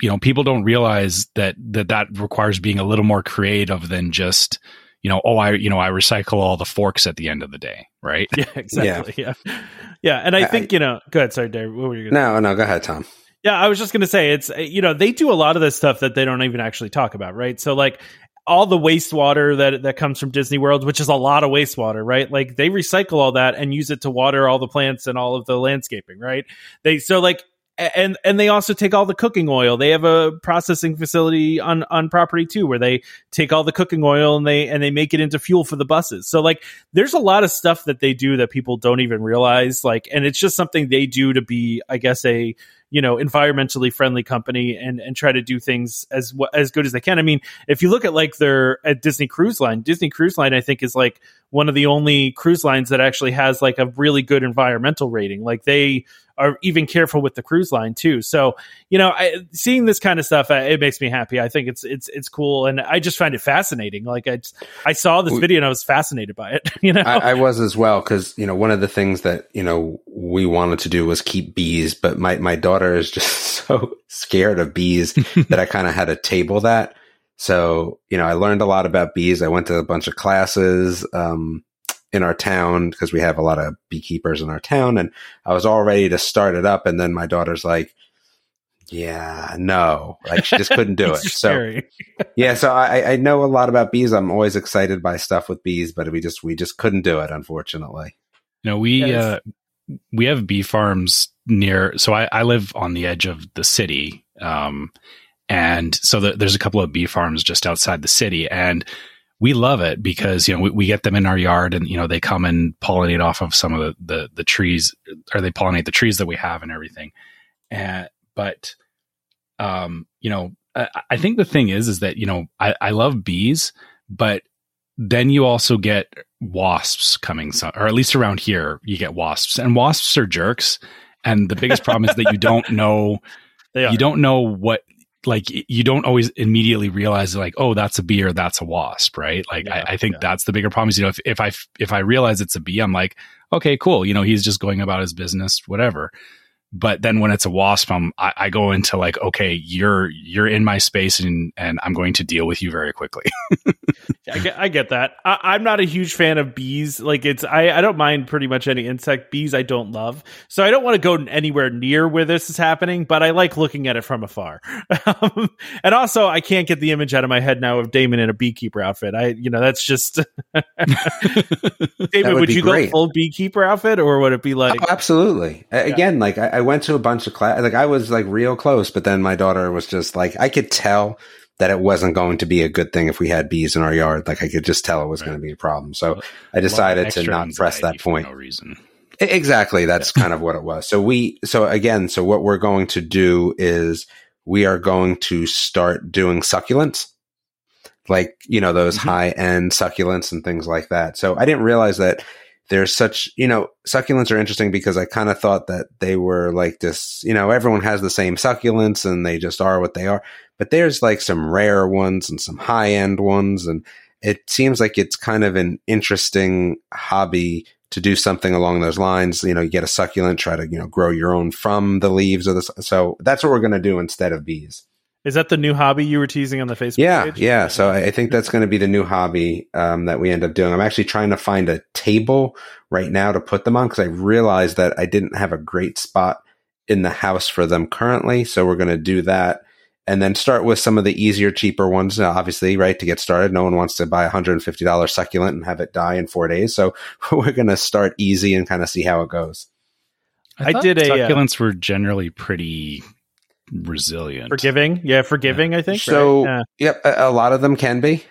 S3: you know people don't realize that that that requires being a little more creative than just you know oh i you know i recycle all the forks at the end of the day right
S1: yeah exactly yeah yeah, yeah. and i, I think you know go ahead sorry dave what were you
S2: gonna no say? no go ahead tom
S1: yeah, I was just going to say it's you know they do a lot of this stuff that they don't even actually talk about, right? So like all the wastewater that that comes from Disney World, which is a lot of wastewater, right? Like they recycle all that and use it to water all the plants and all of the landscaping, right? They so like and and they also take all the cooking oil. They have a processing facility on on property too, where they take all the cooking oil and they and they make it into fuel for the buses. So like, there's a lot of stuff that they do that people don't even realize. Like, and it's just something they do to be, I guess, a you know environmentally friendly company and and try to do things as as good as they can. I mean, if you look at like their at Disney Cruise Line, Disney Cruise Line I think is like one of the only cruise lines that actually has like a really good environmental rating. Like they are even careful with the cruise line too. So you know, I, seeing this kind of stuff, it makes me happy. I think it's it's it's cool, and I just find it fascinating. Like I just, I saw this video and I was fascinated by it. You know,
S2: I, I was as well because you know one of the things that you know we wanted to do was keep bees, but my my daughter is just so scared of bees that I kind of had to table that. So, you know, I learned a lot about bees. I went to a bunch of classes. Um, in our town because we have a lot of beekeepers in our town and I was all ready to start it up and then my daughter's like yeah, no, like she just couldn't do it. So yeah, so I, I know a lot about bees. I'm always excited by stuff with bees, but we just we just couldn't do it, unfortunately.
S3: No, we yes. uh, we have bee farms near. So I, I live on the edge of the city, um, and so the, there's a couple of bee farms just outside the city, and we love it because you know we, we, get them in our yard and you know they come and pollinate off of some of the, the, the trees or they pollinate the trees that we have and everything. And but um you know I, I, think the thing is is that you know I, I love bees but then you also get wasps coming or at least around here you get wasps. And wasps are jerks. And the biggest problem is that you don't know you don't know what like you don't always immediately realize like oh that's a bee or that's a wasp right? Like yeah, I, I, think yeah. that's the bigger problem is you know if, if i if i realize it's a bee i'm like okay cool. You know he's just going about his business whatever but then when it's a wasp I'm, I, I, go into like okay you're you're in my space and and i'm going to deal with you very quickly.
S1: I, get, I get that. I, am not a huge fan of bees. Like it's I, I don't mind pretty much any insect. Bees i don't love. So i don't want to go anywhere near where this is happening but i like looking at it from afar. Um, and also i can't get the image out of my head now of damon in a beekeeper outfit. I you know that's just david would, would you great. go full beekeeper outfit or would it be like
S2: oh, absolutely. Yeah. again like I, I went to a bunch of class. Like I was like real close, but then my daughter was just like, I could tell that it wasn't going to be a good thing if we had bees in our yard. Like I could just tell it was right. going to be a problem. So I decided to not press that point.
S3: no reason.
S2: Exactly. That's yeah. kind of what it was. So we, so again, so what we're going to do is we are going to start doing succulents, like, you know, those mm-hmm. high end succulents and things like that. So I didn't realize that there's such, you know, succulents are interesting because I kind of thought that they were like this, you know, everyone has the same succulents and they just are what they are. But there's like some rare ones and some high end ones. And it seems like it's kind of an interesting hobby to do something along those lines. You know, you get a succulent, try to, you know, grow your own from the leaves of the, so that's what we're going to do instead of bees.
S1: Is that the new hobby you were teasing on the Facebook
S2: yeah,
S1: page?
S2: Yeah, So I think that's going to be the new hobby um, that we end up doing. I'm actually trying to find a table right now to put them on because I realized that I didn't have a great spot in the house for them currently. So we're going to do that and then start with some of the easier, cheaper ones. Obviously, right to get started, no one wants to buy a hundred and fifty dollars succulent and have it die in four days. So we're going to start easy and kind of see how it goes.
S3: I, I did a uh, succulents uh, were generally pretty resilient.
S1: Forgiving. Yeah, forgiving, yeah. I think.
S2: So, right? yeah. yep, a, a, lot of them can be.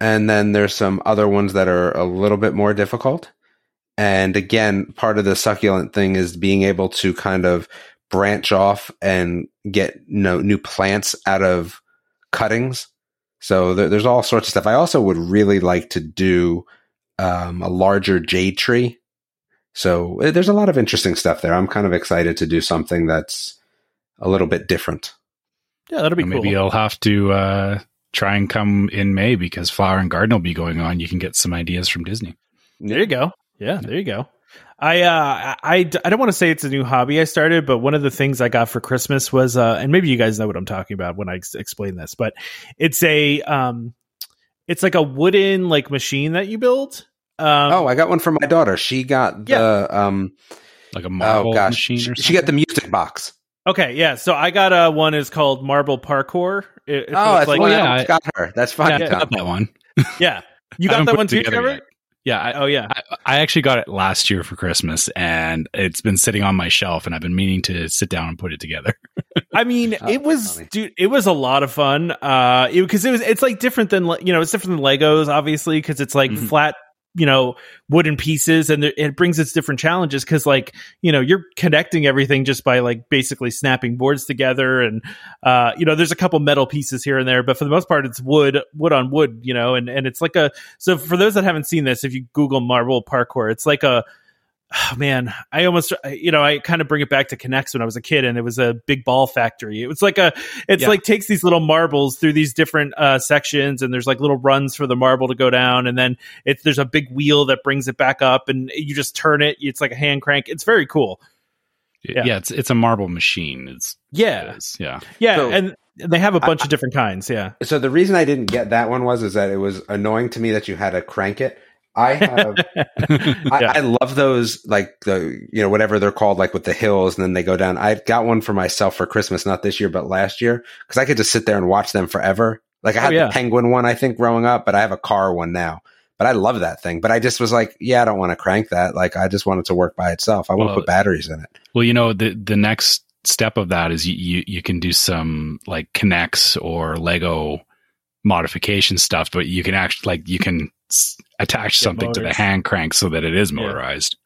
S2: And then there's some other ones that are a little bit more difficult. And again, part of the succulent thing is being able to kind of branch off and get you know, new plants out of cuttings. So there, there's all sorts of stuff. I also would really like to do um, a larger jade tree. So eh, there's a lot of interesting stuff there. I'm kind of excited to do something that's a little bit different.
S1: Yeah, that'll be
S3: cool.
S1: Maybe
S3: I'll have to uh, try and come in May because Flower and Garden will be going on. You can get some ideas from Disney.
S1: There you go. Yeah, there you go. I, uh, I, I don't want to say it's a new hobby I started, but one of the things I got for Christmas was, uh, and maybe you guys know what I'm talking about when I ex- explain this, but it's a, um, it's like a wooden like machine that you build.
S2: Um, oh, I got one for my daughter. She got the, yeah. um,
S3: like a marble oh, gosh. machine
S2: she, she, got the music box.
S1: Okay, yeah. So I got a one is called Marble Parkour.
S2: It, oh, that's like, yeah, I got her. That's fine.
S3: Yeah, I got that one.
S1: yeah, you got that one too, Trevor. Yet.
S3: Yeah. I,
S1: oh, yeah.
S3: I, I, actually got it last year for Christmas, and it's been sitting on my shelf, and I've been meaning to sit down and put it together.
S1: I mean, oh, it was, funny. dude, it was a lot of fun. Uh, because it, it, was, it's like different than, you know, it's different than Legos, obviously, because it's like mm-hmm. flat you know wooden pieces and it brings its different challenges because like you know you're connecting everything just by like basically snapping boards together and uh you know there's a couple metal pieces here and there but for the most part it's wood wood on wood you know and and it's like a so for those that haven't seen this if you google marble parkour it's like a oh man, I almost, you know, I kind of bring it back to K'NEX when I was a kid and it was a big ball factory. It was like a, it's yeah. like takes these little marbles through these different uh, sections and there's like little runs for the marble to go down. And then it's, there's a big wheel that brings it back up and you just turn it. It's like a hand crank. It's very cool.
S3: Yeah. yeah it's, it's a marble machine. It's,
S1: yeah.
S3: It is, yeah.
S1: Yeah. So, and, they have a bunch I, of different kinds, yeah.
S2: So the reason I didn't get that one was is that it was annoying to me that you had to crank it I have, yeah. I, I, love those, like the, you know, whatever they're called, like with the hills and then they go down. I got one for myself for Christmas, not this year, but last year, because I could just sit there and watch them forever. Like I oh, had oh, yeah. the penguin one, I think, growing up, but I have a car one now. But I love that thing. But I just was like, yeah, I don't want to crank that. Like I just want it to work by itself. I want to put batteries in it.
S3: Well, you know, the the next step of that is you you, you can do some like K'NEX or Lego modification stuff, but you can actually like you can attach something motors. to the hand crank so that it is motorized.
S1: Yeah.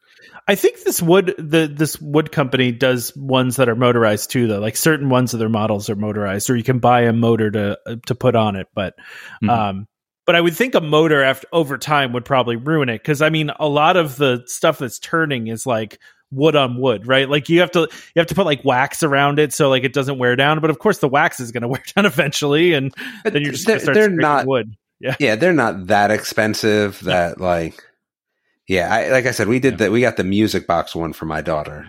S1: I think this wood the this wood company does ones that are motorized too though. Like certain ones of their models are motorized or you can buy a motor to uh, to put on it, but mm-hmm. um but I would think a motor after over time would probably ruin it cuz I mean a lot of the stuff that's turning is like wood on wood, right? Like you have to you have to put like wax around it so like it doesn't wear down. But of course, the wax is going to wear down eventually, and but then you're just going to start they're not wood. Yeah,
S2: yeah, they're not that expensive. That like, yeah, I, like I said, we did yeah. that. We got the music box one for my daughter.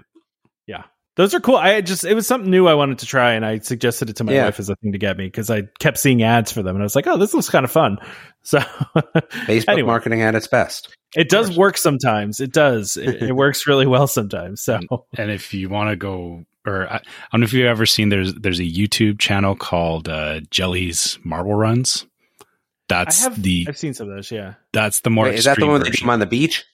S1: Yeah, those are cool. I just it was something new I wanted to try, and I suggested it to my yeah. wife as a thing to get me because I kept seeing ads for them, and I was like, oh, this looks kind of fun. So
S2: Facebook anyway. marketing at its best.
S1: It does work sometimes. It does. It, it works really well sometimes. So,
S3: and, and if you want to go, or I, I, don't know if you've ever seen there's there's a YouTube channel called uh, Jelly's Marble Runs. That's
S1: have,
S3: the
S1: I've seen some of those. Yeah,
S3: that's the more. Wait,
S2: is that the one that you on the beach?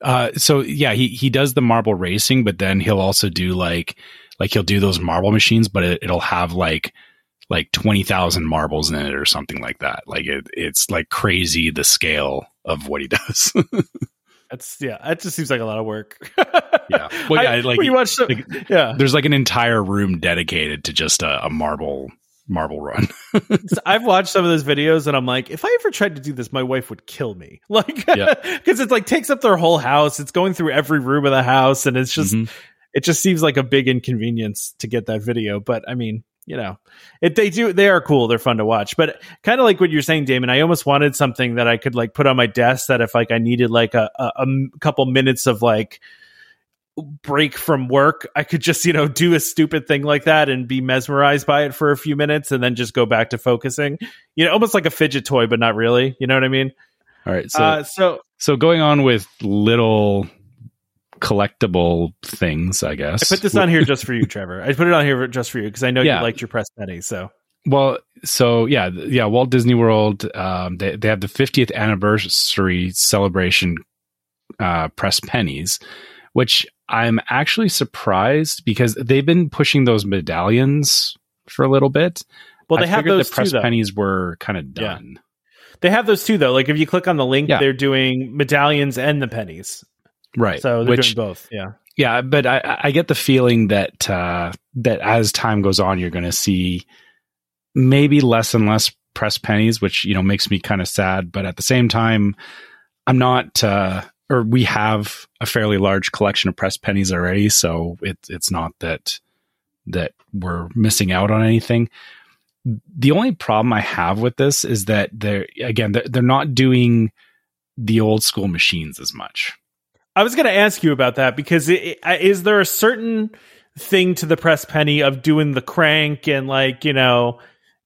S3: Uh, so yeah, he he does the marble racing, but then he'll also do like like he'll do those marble machines, but it, it'll have like like 20,000 marbles in it or something like that. Like it, it's like crazy the scale of what he does.
S1: That's yeah. That just seems like a lot of work.
S3: yeah. Well, yeah. I, like
S1: you watch, some, like, yeah.
S3: There's like an entire room dedicated to just a, a marble marble run.
S1: I've watched some of those videos and I'm like, if I ever tried to do this, my wife would kill me. Like, because yeah. it like takes up their whole house. It's going through every room of the house, and it's just, mm-hmm. it just seems like a big inconvenience to get that video. But I mean, you know, it they do they are cool. They're fun to watch. But kind of like what you're saying, Damon. I almost wanted something that I could like put on my desk that if like I needed like a, a, a couple minutes of like break from work, I could just, you know, do a stupid thing like that and be mesmerized by it for a few minutes and then just go back to focusing. You know, almost like a fidget toy, but not really. You know what I mean?
S3: All right. So, uh, so, so going on with little collectible things, I guess.
S1: I put this on here just for you, Trevor. I put it on here just for you because I know yeah. you liked your press pennies. So,
S3: well, so yeah, yeah. Walt Disney World, um, they they have the 50th anniversary celebration uh, press pennies, which I'm actually surprised because they've been pushing those medallions for a little bit.
S1: Well, they I have those
S3: the press
S1: too,
S3: pennies were kind of done.
S1: Yeah. They have those too, though. Like if you click on the link, yeah. they're doing medallions and the pennies.
S3: Right.
S1: So they're Which, doing both. Yeah.
S3: Yeah, but I, I get the feeling that uh, that as time goes on, you're going to see maybe less and less press pennies, which you know makes me kind of sad. But at the same time, I'm not, uh, or we have a fairly large collection of press pennies already, so it, it's not that that we're missing out on anything. The only problem I have with this is that they're again they're, they're not doing the old school machines as much.
S1: I was going to ask you about that because it, is there a certain thing to the press penny of doing the crank and like you know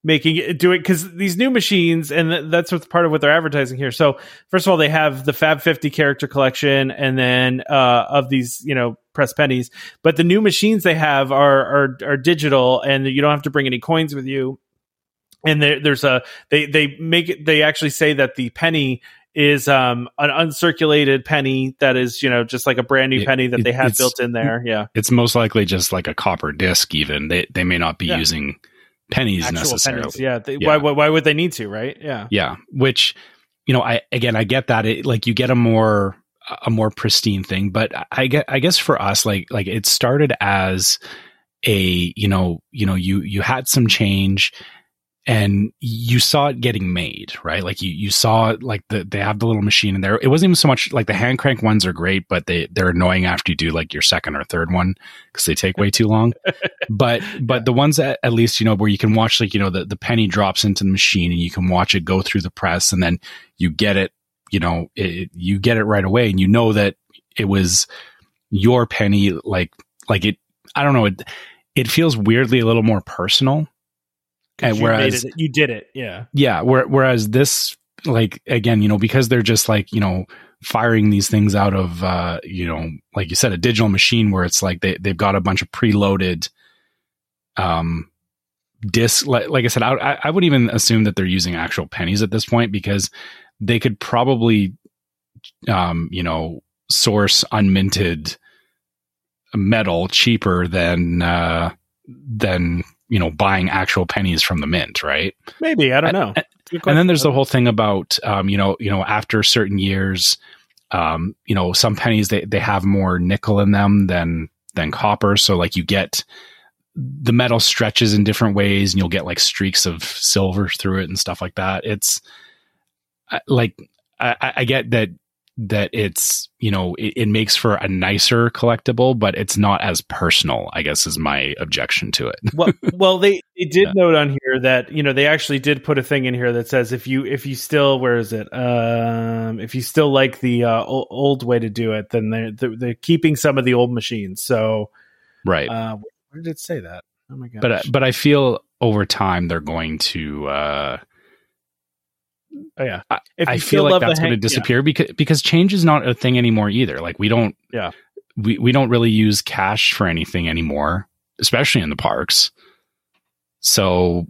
S1: making it do it because these new machines and that's what's part of what they're advertising here so first of all they have the fab 50 character collection and then uh, of these you know press pennies but the new machines they have are are, are digital and you don't have to bring any coins with you and there, there's a they they make it they actually say that the penny is um, an uncirculated penny that is you know just like a brand new penny that it, they have built in there. Yeah,
S3: it's most likely just like a copper disc. Even they they may not be yeah. using pennies Actual necessarily. Pennies.
S1: Yeah. They, yeah. Why, why why would they need to? Right. Yeah.
S3: Yeah. Which you know I again I get that it like you get a more a more pristine thing, but I get I guess for us like like it started as a you know you know you you had some change and you saw it getting made, right? Like you, you saw it, like the, they have the little machine in there. It wasn't even so much like the hand crank ones are great, but they, they're annoying after you do like your second or third one because they take way too long. but, but the ones that at least, you know, where you can watch like, you know, the, the penny drops into the machine and you can watch it go through the press and then you get it, you know, it, you get it right away and you know that it was your penny, like, like it, I don't know, it, it feels weirdly a little more personal
S1: and whereas it, you did it, yeah,
S3: yeah. Where, whereas this, like again, you know, because they're just like you know firing these things out of uh, you know, like you said, a digital machine where it's like they they've got a bunch of preloaded um disc. Like, like I said, I I would even assume that they're using actual pennies at this point because they could probably um you know source unminted metal cheaper than uh than you know, buying actual pennies from the mint, right?
S1: Maybe I don't know.
S3: And, and then there's the whole thing about, um, you know, you know, after certain years, um, you know, some pennies they they have more nickel in them than than copper, so like you get the metal stretches in different ways, and you'll get like streaks of silver through it and stuff like that. It's like I, I get that that it's you know it, it, makes for a nicer collectible but it's not as personal i guess is my objection to it.
S1: Well well they, they did yeah. note on here that you know they actually did put a thing in here that says if you if you still where is it? Um if you still like the uh, old way to do it then they're, they're, they're keeping some of the old machines. So
S3: right.
S1: uh where did it say that? Oh my god
S3: but but i feel over time they're going to uh
S1: Oh, yeah.
S3: I, I feel like that's going to disappear yeah. because because change is not a thing anymore either. Like we don't
S1: yeah
S3: we we don't really use cash for anything anymore, especially in the parks. So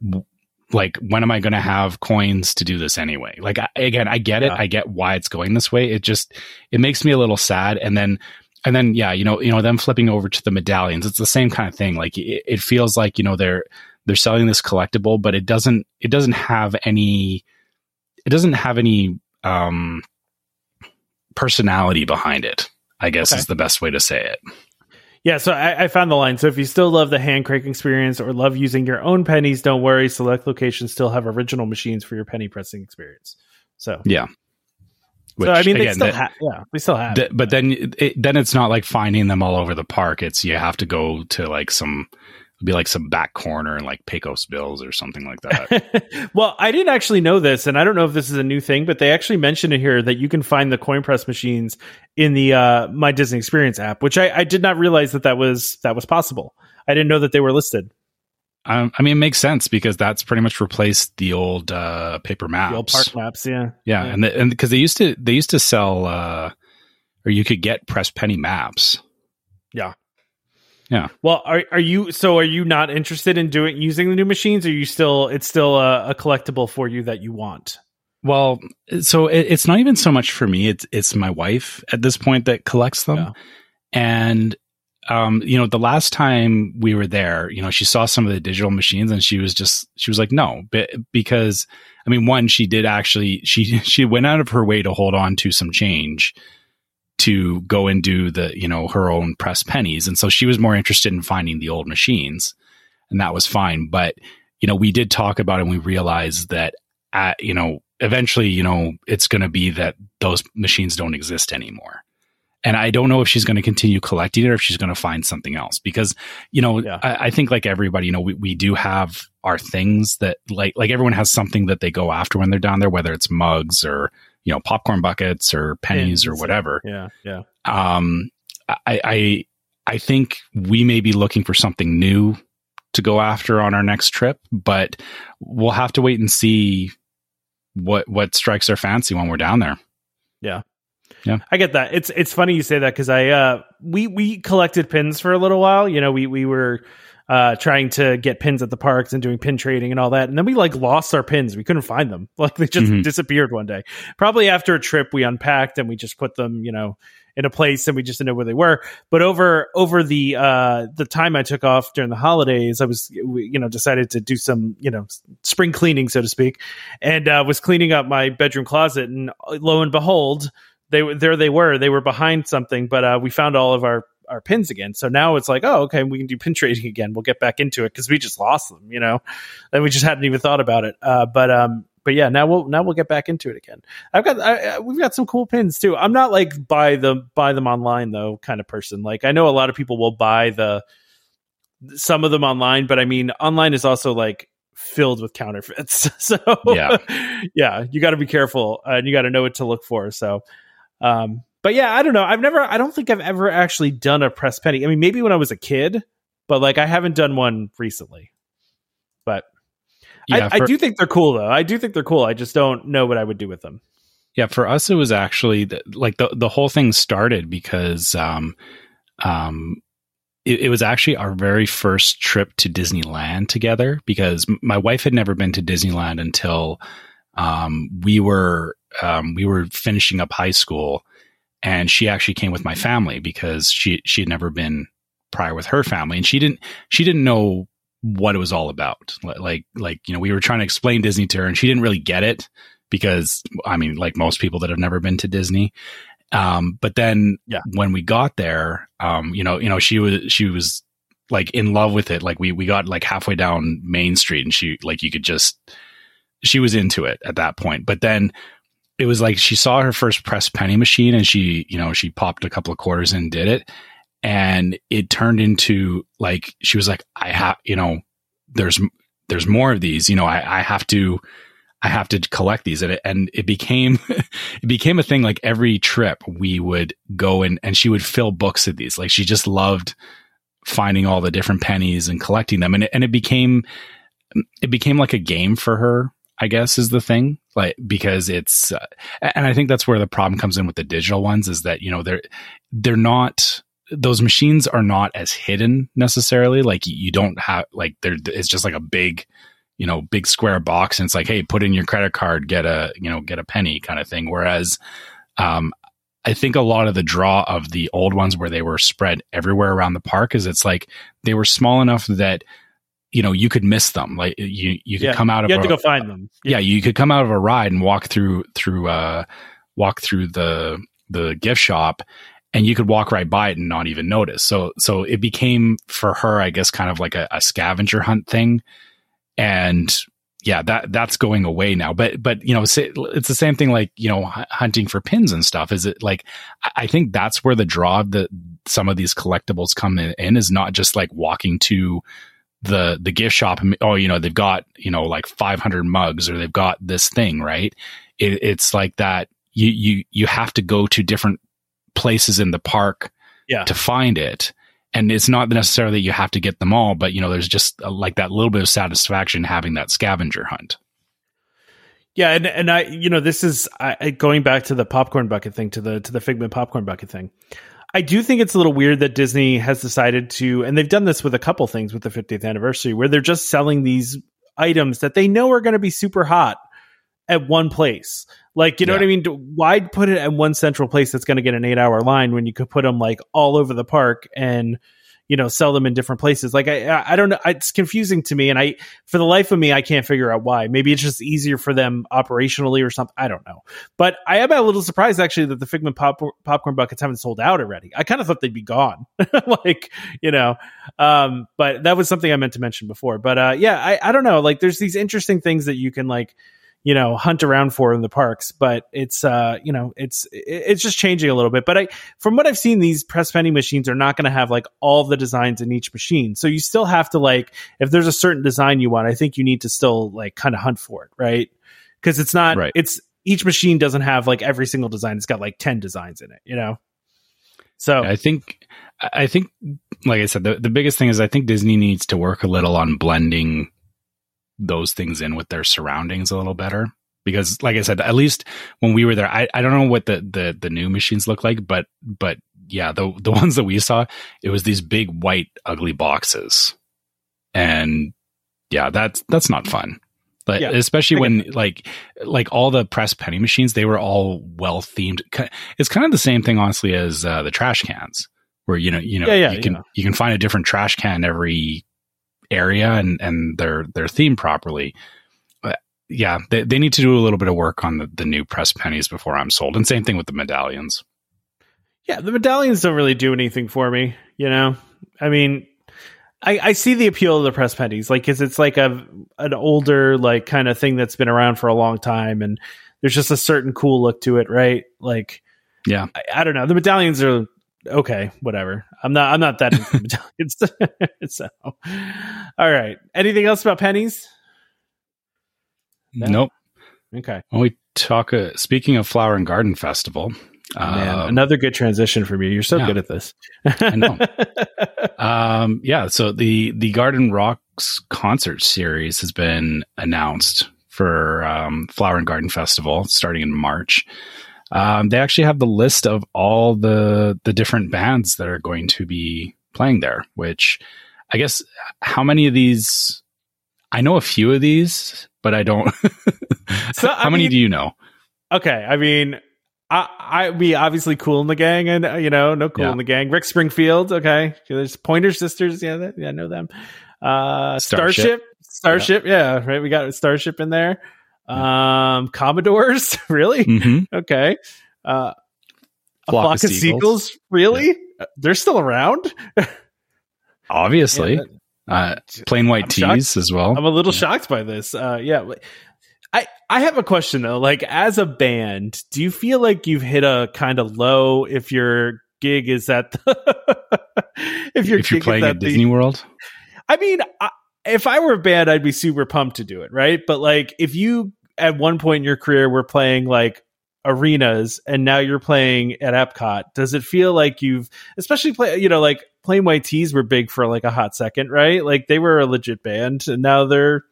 S3: like when am I going to have coins to do this anyway? Like I, again, I get it. Yeah. I get why it's going this way. It just it makes me a little sad and then and then yeah, you know, you know them flipping over to the medallions. It's the same kind of thing. Like it, it feels like, you know, they're they're selling this collectible, but it doesn't it doesn't have any it doesn't have any um, personality behind it. I guess okay. is the best way to say it.
S1: Yeah, so I, I, found the line. So if you still love the hand crank experience or love using your own pennies, don't worry. Select locations still have original machines for your penny pressing experience. So
S3: yeah.
S1: Which, so I mean, again, they still have, yeah, we still have.
S3: Th- but then, it, then it's not like finding them all over the park. It's you have to go to like some be like some back corner and like Pecos Bills or something like that.
S1: well, I didn't actually know this, and I don't know if this is a new thing, but they actually mentioned it here that you can find the coin press machines in the uh, My Disney Experience app, which I, I did not realize that that was that was possible. I didn't know that they were listed.
S3: Um, I mean, it makes sense because that's pretty much replaced the old uh, paper maps, the
S1: old park maps. Yeah,
S3: yeah, yeah. and the, and because they used to they used to sell, uh, or you could get press penny maps.
S1: Yeah,
S3: yeah.
S1: Well, are are you so are you not interested in doing using the new machines? Are you still it's still a, a collectible for you that you want?
S3: Well, so it, it's not even so much for me. It's it's my wife at this point that collects them, yeah. and um, you know, the last time we were there, you know, she saw some of the digital machines and she was just she was like, no, but because I mean, one, she did actually she she went out of her way to hold on to some change to go and do the, you know, her own press pennies. And so she was more interested in finding the old machines and that was fine. But, you know, we did talk about it and we realized that, at, you know, eventually, you know, it's going to be that those machines don't exist anymore. and I don't know if she's going to continue collecting it or if she's going to find something else because, you know, yeah. I, I, think like everybody, you know, we, we do have our things that like, like everyone has something that they go after when they're down there, whether it's mugs or, you know, popcorn buckets or pennies or whatever.
S1: Yeah. Yeah.
S3: Um, I, I, I think we may be looking for something new to go after on our next trip, but we'll have to wait and see what, what strikes our fancy when we're down there.
S1: Yeah. Yeah. I get that. It's it's funny you say that because I uh we we collected pins for a little while. You know, we we were uh trying to get pins at the parks and doing pin trading and all that. And then we like lost our pins. We couldn't find them. Like they just mm-hmm. disappeared one day. Probably after a trip we unpacked and we just put them, you know, in a place and we just didn't know where they were. But over over the uh the time I took off during the holidays, I was you know decided to do some you know spring cleaning so to speak, and uh, was cleaning up my bedroom closet, and lo and behold, they were there they were they were behind something but uh, we found all of our our pins again. So now it's like oh okay we can do pin trading again. We'll get back into it because we just lost them you know? And we just hadn't even thought about it. Uh, but um but yeah now we'll now we'll get back into it again. I've got I, we've got some cool pins too. I'm not like buy the buy them online though kind of person. Like i know a lot of people will buy the some of them online but i mean online is also like filled with counterfeits. So yeah. yeah you got to be careful and you got to know what to look for. So um, but yeah, I don't know. I've never, I don't think I've ever actually done a press penny. I mean, maybe when I was a kid, but like I haven't done one recently. But yeah, I, for, I do think they're cool though. I do think they're cool. I just don't know what I would do with them.
S3: Yeah, for us, it was actually the, like the the whole thing started because um, um, it, it, was actually our very first trip to Disneyland together because my wife had never been to Disneyland until um, we were um, we were finishing up high school, and she actually came with my family because she she had never been prior with her family, and she didn't she didn't know what it was all about. Like like you know we were trying to explain Disney to her, and she didn't really get it because I mean like most people that have never been to Disney. Um, but then yeah. when we got there, um, you know, you know, she was, she was like in love with it. Like we, we got like halfway down Main Street and she, like, you could just, she was into it at that point. But then it was like she saw her first press penny machine and she, you know, she popped a couple of quarters and did it. And it turned into like, she was like, I have, you know, there's, there's more of these, you know, I, I have to, I have to collect these. And it, and it became, it became a thing like every trip we would go and, and she would fill books of these. Like she just loved finding all the different pennies and collecting them. And it, and it became, it became like a game for her I guess is the thing. Like because it's, uh, and I think that's where the problem comes in with the digital ones is that you know they're they're not those machines are not as hidden necessarily. Like you don't have like there it's just like a big you know big square box and it's like hey put in your credit card get a you know get a penny kind of thing. Whereas um, I think a lot of the draw of the old ones where they were spread everywhere around the park is it's like they were small enough that you know you could miss them. Like you you could yeah, come out of
S1: you have a, to go find them.
S3: Yeah. yeah. you could come out of a ride and walk through through uh walk through the the gift shop and you could walk right by it and not even notice. So so it became for her i guess kind of like a, a scavenger hunt thing. And yeah that that's going away now. But but you know it's the same thing like you know hunting for pins and stuff. Is it like i think that's where the draw of the some of these collectibles come in is not just like walking to the the gift shop oh you know they've got you know like 500 mugs or they've got this thing right? It, it's like that you you you have to go to different places in the park
S1: yeah.
S3: to find it. And it's not necessarily you have to get them all but you know there's just a, like that little bit of satisfaction having that scavenger hunt.
S1: Yeah and and i you know this is I, going back to the popcorn bucket thing to the to the figment popcorn bucket thing I do think it's a little weird that Disney has decided to, and they've done this with a couple things with the 50th anniversary, where they're just selling these items that they know are going to be super hot at one place. Like, you know yeah. what I mean? Why put it at one central place that's going to get an eight hour line when you could put them like all over the park and you know sell them in different places. Like i i don't know it's confusing to me and i for the life of me i can't figure out why. Maybe it's just easier for them operationally or something i don't know. But i am a little surprised actually that the figment pop, popcorn buckets haven't sold out already. I kind of thought they'd be gone like you know um but that was something i meant to mention before. But uh yeah i i don't know like there's these interesting things that you can like you know hunt around for in the parks but it's uh you know it's it's just changing a little bit. But i from what i've seen these press vending machines are not going to have like all the designs in each machine. So you still have to like if there's a certain design you want i think you need to still like kind of hunt for it right? Because it's not right. it's each machine doesn't have like every single design. It's got like 10 designs in it you know? So
S3: i think i think like i said the, the biggest thing is i think disney needs to work a little on blending those things in with their surroundings a little better. Because like i said at least when we were there i, I don't know what the, the the new machines look like but but yeah the the ones that we saw it was these big white ugly boxes. And yeah that's that's not fun. But yeah, especially when like like all the press penny machines they were all well themed. It's kind of the same thing honestly as uh, the trash cans where you know you know yeah, yeah, you can you can find a different trash can every area and and their their theme properly. But yeah, they, they need to do a little bit of work on the, the new press pennies before I'm sold. And same thing with the medallions.
S1: Yeah, the medallions don't really do anything for me. You know, I mean, I, I see the appeal of the press pennies, like, cause it's like a an older like kind of thing that's been around for a long time, and there's just a certain cool look to it, right? Like,
S3: yeah,
S1: I, I don't know. The medallions are okay, whatever. I'm not. I'm not that so, all right. Anything else about pennies?
S3: No? Nope.
S1: Okay.
S3: When we talk, uh, speaking of Flower and Garden Festival,
S1: Man, uh, another good transition from you. You're so yeah, good at this. I know.
S3: Um, yeah. So the the Garden Rocks concert series has been announced for um, Flower and Garden Festival starting in March um, they actually have the list of all the the different bands that are going to be playing there. Which I guess how many of these? I know a few of these, but I don't. so, how I many mean, do you know?
S1: Okay, I mean, I I be obviously Kool & the Gang, and uh, you know, no Kool yeah. in the gang. Rick Springfield, okay. There's Pointer Sisters, yeah, that, yeah, I know them. Uh, Starship, Starship, yeah. yeah, right. We got Starship in there. Um, Commodores, really?
S3: Mm-hmm.
S1: Okay. Uh, a flock, flock of, seagulls. seagulls, really? Yeah. Uh, they're still around.
S3: Obviously, yeah, uh, plain white I'm T's shocked. as well.
S1: I'm a little yeah. shocked by this. Uh, yeah. I, I have a question though. Like, as a band, do you feel like you've hit a kind of low if your gig is at the,
S3: if, if you're playing at, Disney World?
S1: I mean, I, if I were a band, I'd be super pumped to do it, right? But like, if you at one point in your career we were playing like arenas and now you're playing at Epcot, does it feel like you've especially play you know, like Plain White T's were big for like a hot second, right? Like they were a legit band and now they're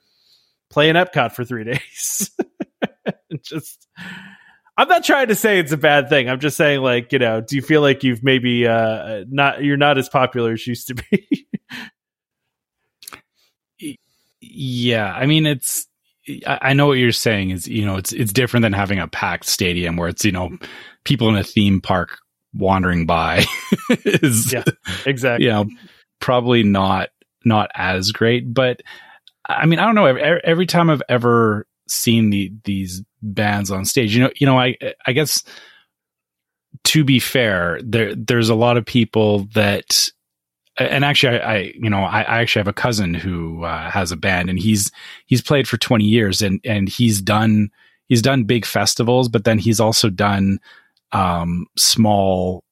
S1: playing Epcot for three days. just I'm not trying to say it's a bad thing. I'm just saying like, you know, do you feel like you've maybe uh not you're not as popular as you used to be?
S3: yeah, I mean it's I know what you're saying is, you know, it's it's different than having a packed stadium where it's, you know, people in a theme park wandering by is
S1: yeah, exactly.
S3: You know, probably not not as great, but I mean, I don't know. Every, every time I've ever seen the these bands on stage, you know, you know, I I guess to be fair, there there's a lot of people that and actually, I, I, you know, I, I, actually have a cousin who uh, has a band, and he's he's played for twenty years, and and he's done he's done big festivals, but then he's also done um, small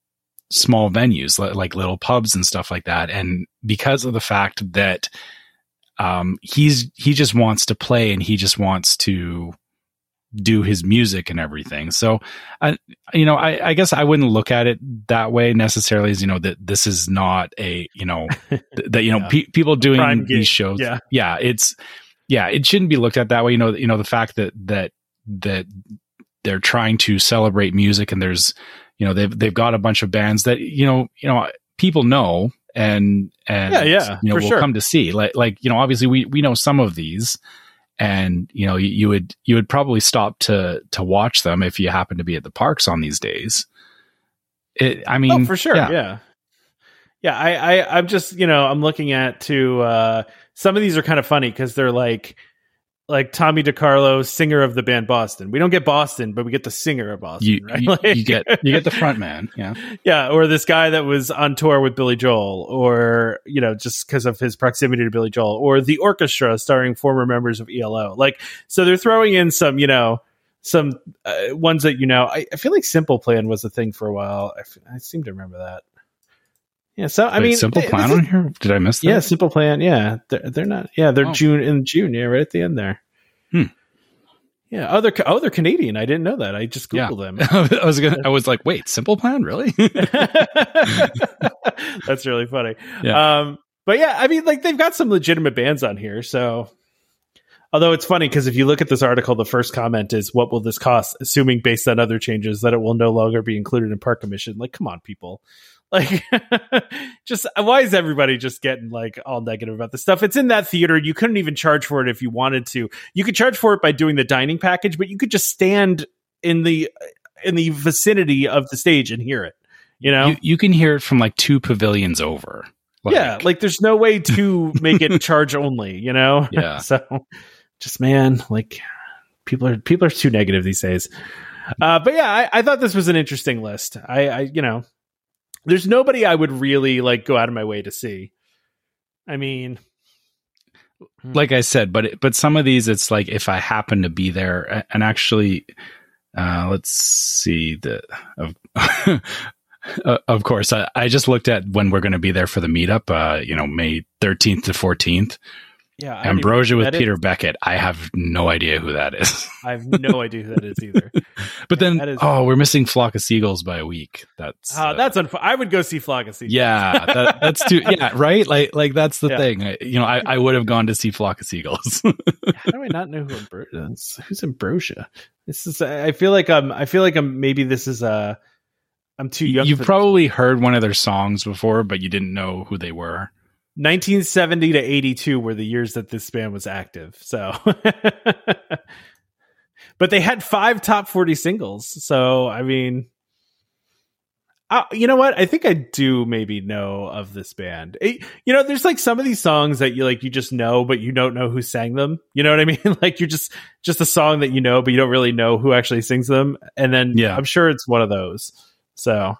S3: small venues like, like little pubs and stuff like that. And because of the fact that um, he's he just wants to play and he just wants to do his music and everything. So, I, you know, I, I, guess I wouldn't look at it that way necessarily as, you know, that this is not a, you know, th- that, you know, yeah. pe- people doing these shows.
S1: Yeah.
S3: Yeah. It's, yeah, it shouldn't be looked at that way. You know, you know, the fact that, that, that they're trying to celebrate music and there's, you know, they've, they've got a bunch of bands that, you know, you know, people know and, and,
S1: yeah, yeah,
S3: you know, will sure. come to see like, like, you know, obviously we, we know some of these, and you know you, you, would you would probably stop to to watch them if you happen to be at the parks on these days. It, i mean
S1: oh, for sure. yeah. yeah. Yeah I, I i'm just you know i'm looking at to uh some of these are kind of funny because they're like like Tommy DeCarlo, singer of the band Boston. We don't get Boston, but we get the singer of Boston.
S3: You, right? you, like, you get you get the front man, yeah,
S1: yeah, or this guy that was on tour with Billy Joel, or you know, just because of his proximity to Billy Joel, or the orchestra starring former members of ELO. Like, so they're throwing in some, you know, some uh, ones that you know. I, I, feel like Simple Plan was a thing for a while. I, f- I seem to remember that. Yeah, so I Wait, mean,
S3: Simple Plan on here? Did I miss that?
S1: Yeah, Simple Plan. Yeah, they're, they're not. Yeah, they're oh. June in June. Yeah, right at the end there.
S3: Hmm.
S1: Yeah, oh, they're oh they're Canadian. I didn't know that. I just googled yeah.
S3: them. I was gonna, I was like, wait, Simple Plan, really?
S1: That's really funny. Yeah. Um, but yeah, I mean, like they've got some legitimate bands on here. So, although it's funny because if you look at this article, the first comment is, "What will this cost?" Assuming based on other changes that it will no longer be included in park commission. Like, come on, people. Like, just why is everybody just getting like all negative about this stuff? It's in that theater. You couldn't even charge for it if you wanted to. You could charge for it by doing the dining package, but you could just stand in the in the vicinity of the stage and hear it. You know,
S3: you, you can hear it from like two pavilions over.
S1: Like, yeah, like there's no way to make it charge only. You know,
S3: yeah.
S1: so, just man, like people are people are too negative these days. Uh, but yeah, I, I, thought this was an interesting list. I, I, you know, there's nobody I would really like go out of my way to see. I mean,
S3: hmm. like I said, but but some of these, it's like if I happen to be there, and actually, uh, let's see the of. of course, I, I, just looked at when we're going to be there for the meetup. Uh, you know, May thirteenth to fourteenth.
S1: Yeah,
S3: Ambrosia with Peter is. Beckett. I have no idea who that is.
S1: I have no idea who that is either.
S3: but then, is, oh, we're missing Flock of Seagulls by a week. That's
S1: uh, uh, that's unf- I would go see Flock of Seagulls.
S3: Yeah, that, that's too. Yeah, right. Like like that's the yeah. thing. I, you know, I, I would have gone to see Flock of Seagulls.
S1: How do I not know who Ambrosia is? Who's Ambrosia? This is. I feel like I'm. I feel like I'm. Maybe this is a. I'm too young.
S3: You've probably this. heard one of their songs before, but you didn't know who they were.
S1: 1970 to 82 were the years that this band was active. So, but they had five top 40 singles. So, I mean, you know what? I think I do maybe know of this band. It, you know, there's like some of these songs that you like, you just know, but you don't know who sang them. You know what I mean? like you're just, just a song that you know, but you don't really know who actually sings them. And then yeah, I'm sure it's one of those. So,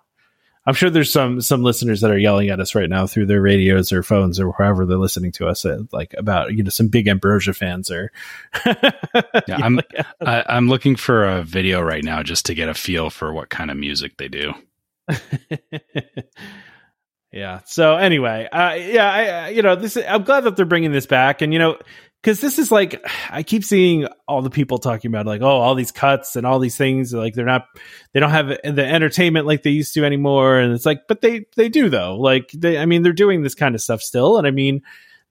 S1: I'm sure there's some some listeners that are yelling at us right now through their radios or phones or wherever they're listening to us, uh, like about you know some big Ambrosia fans or.
S3: yeah, I'm I, I'm looking for a video right now just to get a feel for what kind of music they do.
S1: yeah. So anyway, uh, yeah, I you know this. I'm glad that they're bringing this back, and you know because this is like I keep seeing all the people talking about like oh all these cuts and all these things like they're not they don't have the entertainment like they used to anymore. And it's like but they they do though. Like they I mean they're doing this kind of stuff still. And I mean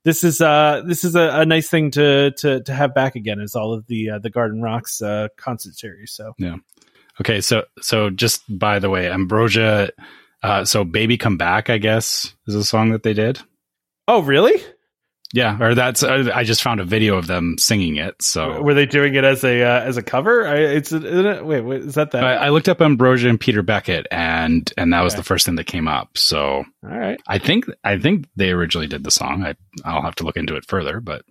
S1: this is uh this is a, a nice thing to to to have back again is all of the uh, the Garden Rocks uh, concert series. So.
S3: Yeah. Okay. So so just by the way Ambrosia uh so Baby Come Back I guess is a song that they did.
S1: Oh really
S3: yeah, or that's uh, I just found a video of them singing it. So
S1: were they doing it as a uh, as a cover? I, it's it, wait, wait, is that that?
S3: I, I, looked up Ambrosia and Peter Beckett, and and that was the first thing that came up. So
S1: all right,
S3: I think I think they originally did the song. I I'll have to look into it further, but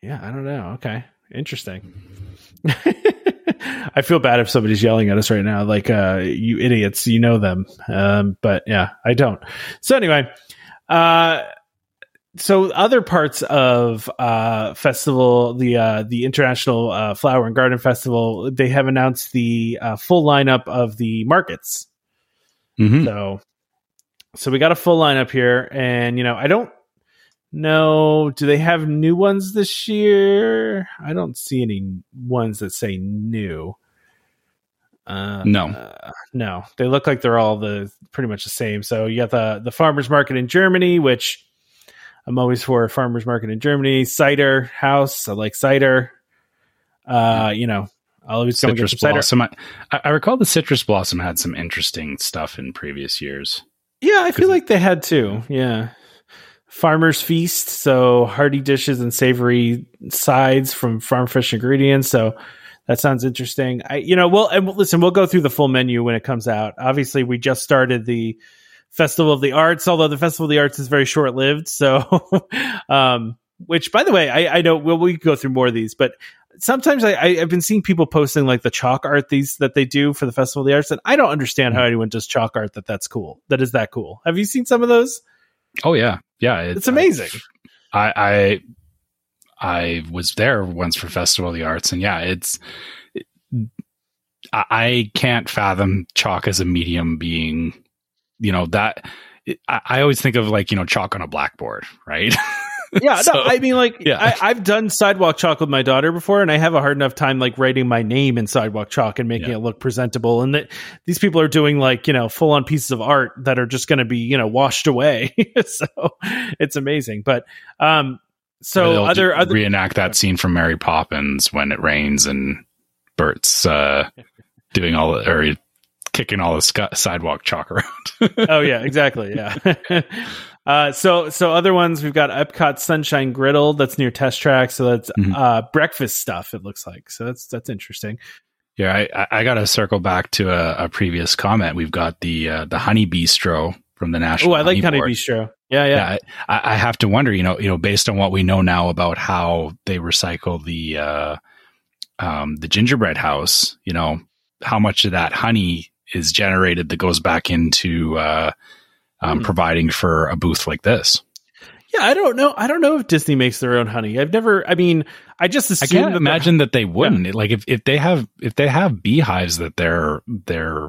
S1: yeah, I don't know. Okay, interesting. I feel bad if somebody's yelling at us right now, like uh, you idiots, you know them. Um, but yeah, I don't. So anyway, uh so other parts of uh festival the uh the international uh flower and garden festival they have announced the uh, full lineup of the markets
S3: mm-hmm.
S1: so so we got a full lineup here and you know i don't know do they have new ones this year i don't see any ones that say new
S3: uh, no,
S1: uh, no, they look like they're all the pretty much the same. So you got the the farmers market in Germany, which I'm always for a farmers market in Germany. Cider house, I like cider. Uh, you know, I'll always go citrus
S3: blossom. I, I, recall the citrus blossom had some interesting stuff in previous years.
S1: Yeah, I feel like they had too. Yeah. Farmer's Feast, so hearty dishes and savory sides from farm fresh ingredients. So that sounds interesting. I, you know, well, and listen, we'll go through the full menu when it comes out. Obviously, we just started the Festival of the Arts, although the Festival of the Arts is very short lived. So, um, which by the way, I, I know we'll, we go through more of these, but sometimes I, I, have been seeing people posting like the chalk art these that they do for the Festival of the Arts, and I don't understand how mm-hmm. anyone does chalk art that that's cool. That is that cool. Have you seen some of those?
S3: Oh yeah, yeah,
S1: it, it's amazing.
S3: I, I I was there once for Festival of the Arts, and yeah, it's. It, I can't fathom chalk as a medium being, you know, that. I, I always think of like you know chalk on a blackboard, right?
S1: yeah, so, no, I mean, like, yeah. I, have done sidewalk chalk with my daughter before, and I have a hard enough time like writing my name in sidewalk chalk and making yeah. it look presentable. And that these people are doing like you know full on pieces of art that are just going to be you know washed away. so it's amazing. But um, so other, other
S3: reenact that scene from Mary Poppins when it rains and Bert's uh, doing all the, or kicking all the sc- sidewalk chalk around.
S1: oh yeah, exactly. Yeah. Uh, so so other ones we've got Epcot Sunshine Griddle that's near Test Track, so that's mm-hmm. uh, breakfast stuff. It looks like so that's that's interesting.
S3: Yeah, I, I got to circle back to a, a, previous comment. We've got the uh, the Honey Bistro from the National.
S1: Oh, I like Honey, Honey Bistro. Yeah, yeah. yeah
S3: I, I, have to wonder, you know, you know, based on what we know now about how they recycle the uh, um, the gingerbread house, you know, how much of that honey is generated that goes back into uh, um, mm. providing for a booth like this.
S1: Yeah, I don't know. I don't know if Disney makes their own honey. I've never. I mean, I just I
S3: can't imagine that they wouldn't. Yeah. Like if, if they have if they have beehives that they're they're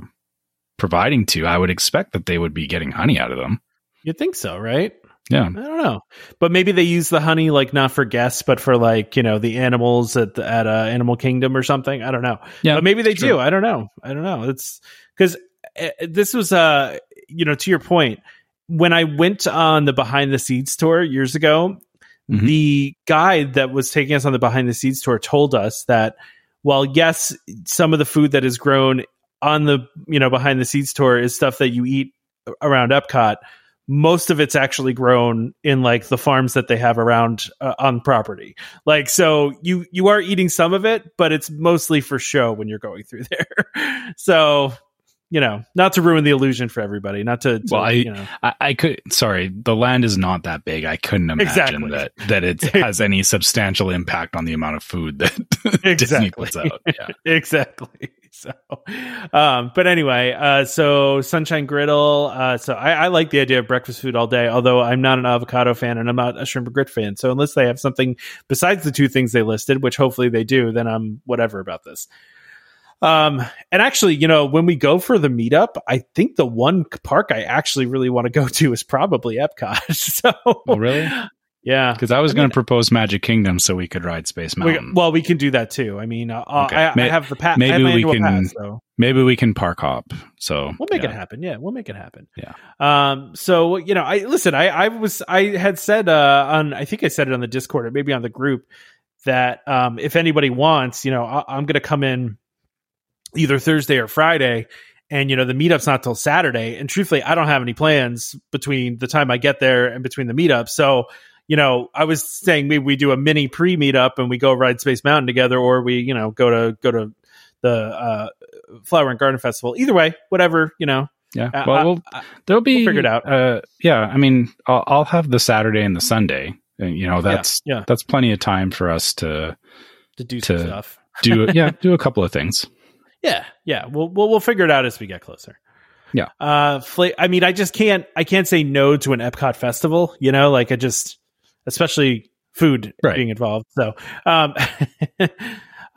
S3: providing to, I would expect that they would be getting honey out of them.
S1: You'd think so, right?
S3: Yeah.
S1: I don't know. But maybe they use the honey like not for guests, but for like, you know, the animals at the, at uh, Animal Kingdom or something. I don't know. Yeah. But maybe they do. I don't know. I don't know. It's cuz uh, this was uh you know, to your point, when I went on the behind the scenes tour years ago, mm-hmm. the guide that was taking us on the behind the scenes tour told us that while yes, some of the food that is grown on the you know behind the scenes tour is stuff that you eat around Epcot. Most of it's actually grown in like the farms that they have around uh, on property. Like so, you you are eating some of it, but it's mostly for show when you're going through there. so you know, not to ruin the illusion for everybody, not to, to
S3: well, I,
S1: you know.
S3: I, I, could, sorry, the land is not that big. I couldn't imagine exactly. that, that it has any substantial impact on the amount of food that exactly. Disney puts out. Yeah.
S1: exactly. So, um, but anyway, uh, so Sunshine Griddle. Uh, so I, I, like the idea of breakfast food all day, although I'm not an avocado fan and I'm not a shrimp grit fan. So unless they have something besides the two things they listed, which hopefully they do, then I'm whatever about this. Um, and actually, you know, when we go for the meetup, I think the one park I actually really want to go to is probably Epcot. so,
S3: oh, really?
S1: Yeah,
S3: because I was going to propose Magic Kingdom so we could ride Space Mountain.
S1: We, well, we can do that too. I mean, uh, okay. I, I, have the pass.
S3: Maybe we can. Pass, so. Maybe we can park hop. So
S1: we'll make yeah. it happen. Yeah, we'll make it happen. Yeah. Um. So you know, I listen. I I was I had said uh on I think I said it on the Discord or maybe on the group that um if anybody wants, you know, I, I'm going to come in either Thursday or Friday. And, you know, the meetup's not till Saturday. And truthfully, I don't have any plans between the time I get there and between the meetup. So, you know, I was saying maybe we do a mini pre meetup and we go ride Space Mountain together, or we, you know, go to, go to the, uh, Flower and Garden Festival. Either way, whatever, you know,
S3: yeah. Well, we'll there'll be we'll
S1: figure it out.
S3: Uh, yeah. I mean, I'll, I'll, have the Saturday and the Sunday. And, you know, that's yeah, yeah. that's plenty of time for us to
S1: to do to stuff.
S3: do yeah, do a couple of things.
S1: Yeah, yeah. We'll we'll, we'll figure it out as we get closer.
S3: Yeah.
S1: Uh, fla- I mean, I just can't. I can't say no to an Epcot festival. You know, like I just, especially food right. being involved. So, um,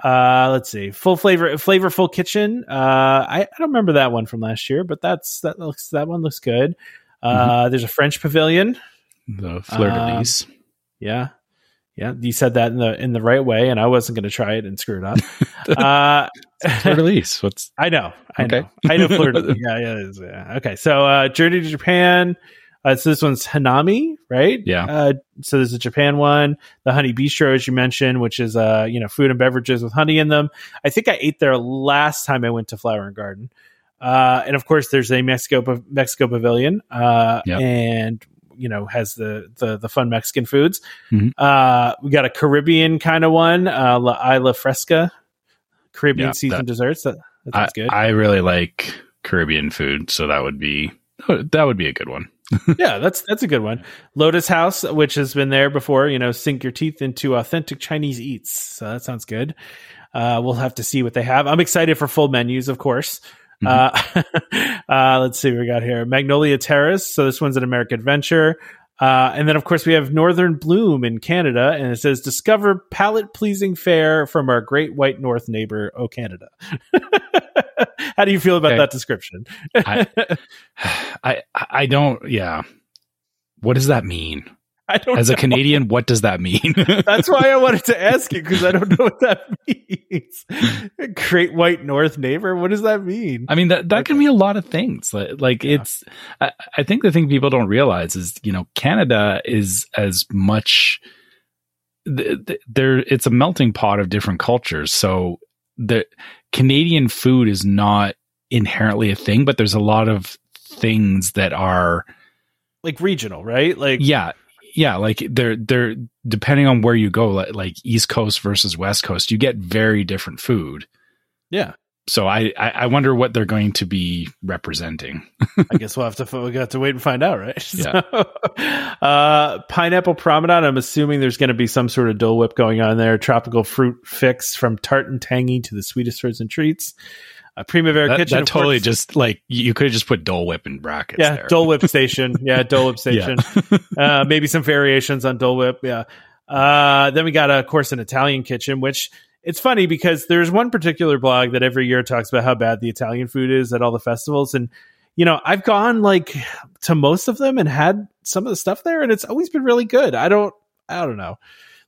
S1: uh, let's see. Full flavor, flavorful kitchen. Uh, I, I don't remember that one from last year, but that's that looks that one looks good. Uh, mm-hmm. there's a French pavilion.
S3: The fleur de lis.
S1: Um, yeah. Yeah, you said that in the in the right way, and I wasn't going to try it and screw it up.
S3: uh, fleur de lis. What's
S1: I know, I okay. know, I know fleur de lis. Yeah, yeah, yeah. Okay, so uh, Journey to Japan. Uh, so this one's Hanami, right?
S3: Yeah.
S1: Uh, so there's a Japan one, the Honey Bistro, as you mentioned, which is uh, you know, food and beverages with honey in them. I think I ate there last time I went to Flower and Garden. Uh, and of course, there's a Mexico Mexico Pavilion, uh, yep. and you know has the the, the fun Mexican foods. Mm-hmm. Uh, we got a Caribbean kind of one, uh, La Isla Fresca, Caribbean yeah, desserts. That, that
S3: I, good. I really like Caribbean food, so that would be that would be a good one.
S1: yeah, that's that's a good one. Lotus House, which has been there before, you know, sink your teeth into authentic Chinese eats. So that sounds good. Uh, we'll have to see what they have. I'm excited for full menus, of course. Mm-hmm. Uh, uh, let's see what we got here. Magnolia Terrace. So this one's an American adventure. Uh, and then, of course, we have Northern Bloom in Canada, and it says, "Discover palate pleasing fare from our great white north neighbor, O Canada." How do you feel about okay. that description?
S3: I, I, I don't. Yeah, what does that mean? I don't As know. a Canadian, what does that mean?
S1: That's why I wanted to ask you because I don't know what that means. Great White North neighbor. What does that mean?
S3: I mean that that can mean a lot of things. Like, like yeah. it's. I, I, think the thing people don't realize is you know Canada is as much. There, it's a melting pot of different cultures. So the Canadian food is not inherently a thing, but there's a lot of things that are
S1: like regional, right? Like
S3: yeah, yeah, like they're they're depending on where you go, like, like East Coast versus West Coast, you get very different food.
S1: Yeah.
S3: So I, I, I wonder what they're going to be representing.
S1: I guess we'll have to we got to wait and find out, right? Yeah. So, uh, pineapple promenade. I'm assuming there's going to be some sort of Dole Whip going on there. Tropical fruit fix from tart and tangy to the sweetest frozen treats a Primavera
S3: that,
S1: Kitchen.
S3: That totally course. just like you could just put Dole Whip in brackets.
S1: Yeah,
S3: there.
S1: Dole Whip Station. Yeah, Dole Whip Station. yeah. uh, maybe some variations on Dole Whip. Yeah. Uh, then we got, of course, an Italian kitchen, which it's funny because there's one particular blog that every year talks about how bad the Italian food is at all the festivals. And, you know, I've gone like to most of them and had some of the stuff there, and it's always been really good. I don't, I don't know.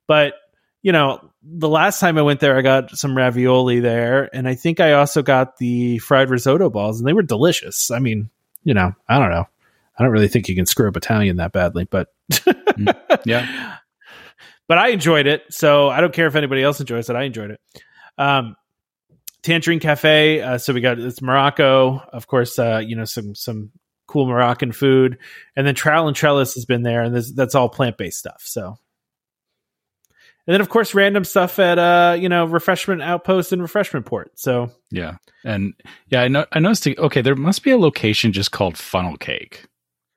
S1: But you know, the last time I went there, I got some ravioli there, and I think I also got the fried risotto balls, and they were delicious. I mean, you know, I don't know. I don't really think you can screw up Italian that badly, but
S3: mm, yeah.
S1: But I enjoyed it, so I don't care if anybody else enjoys it. I enjoyed it. Um, Tangerine Cafe. Uh, so we got it's Morocco, of course. Uh, you know some some cool Moroccan food, and then Trowel and Trellis has been there, and this, that's all plant based stuff. So and then of course random stuff at uh you know refreshment outpost and refreshment port so
S3: yeah and yeah i know i noticed okay there must be a location just called funnel cake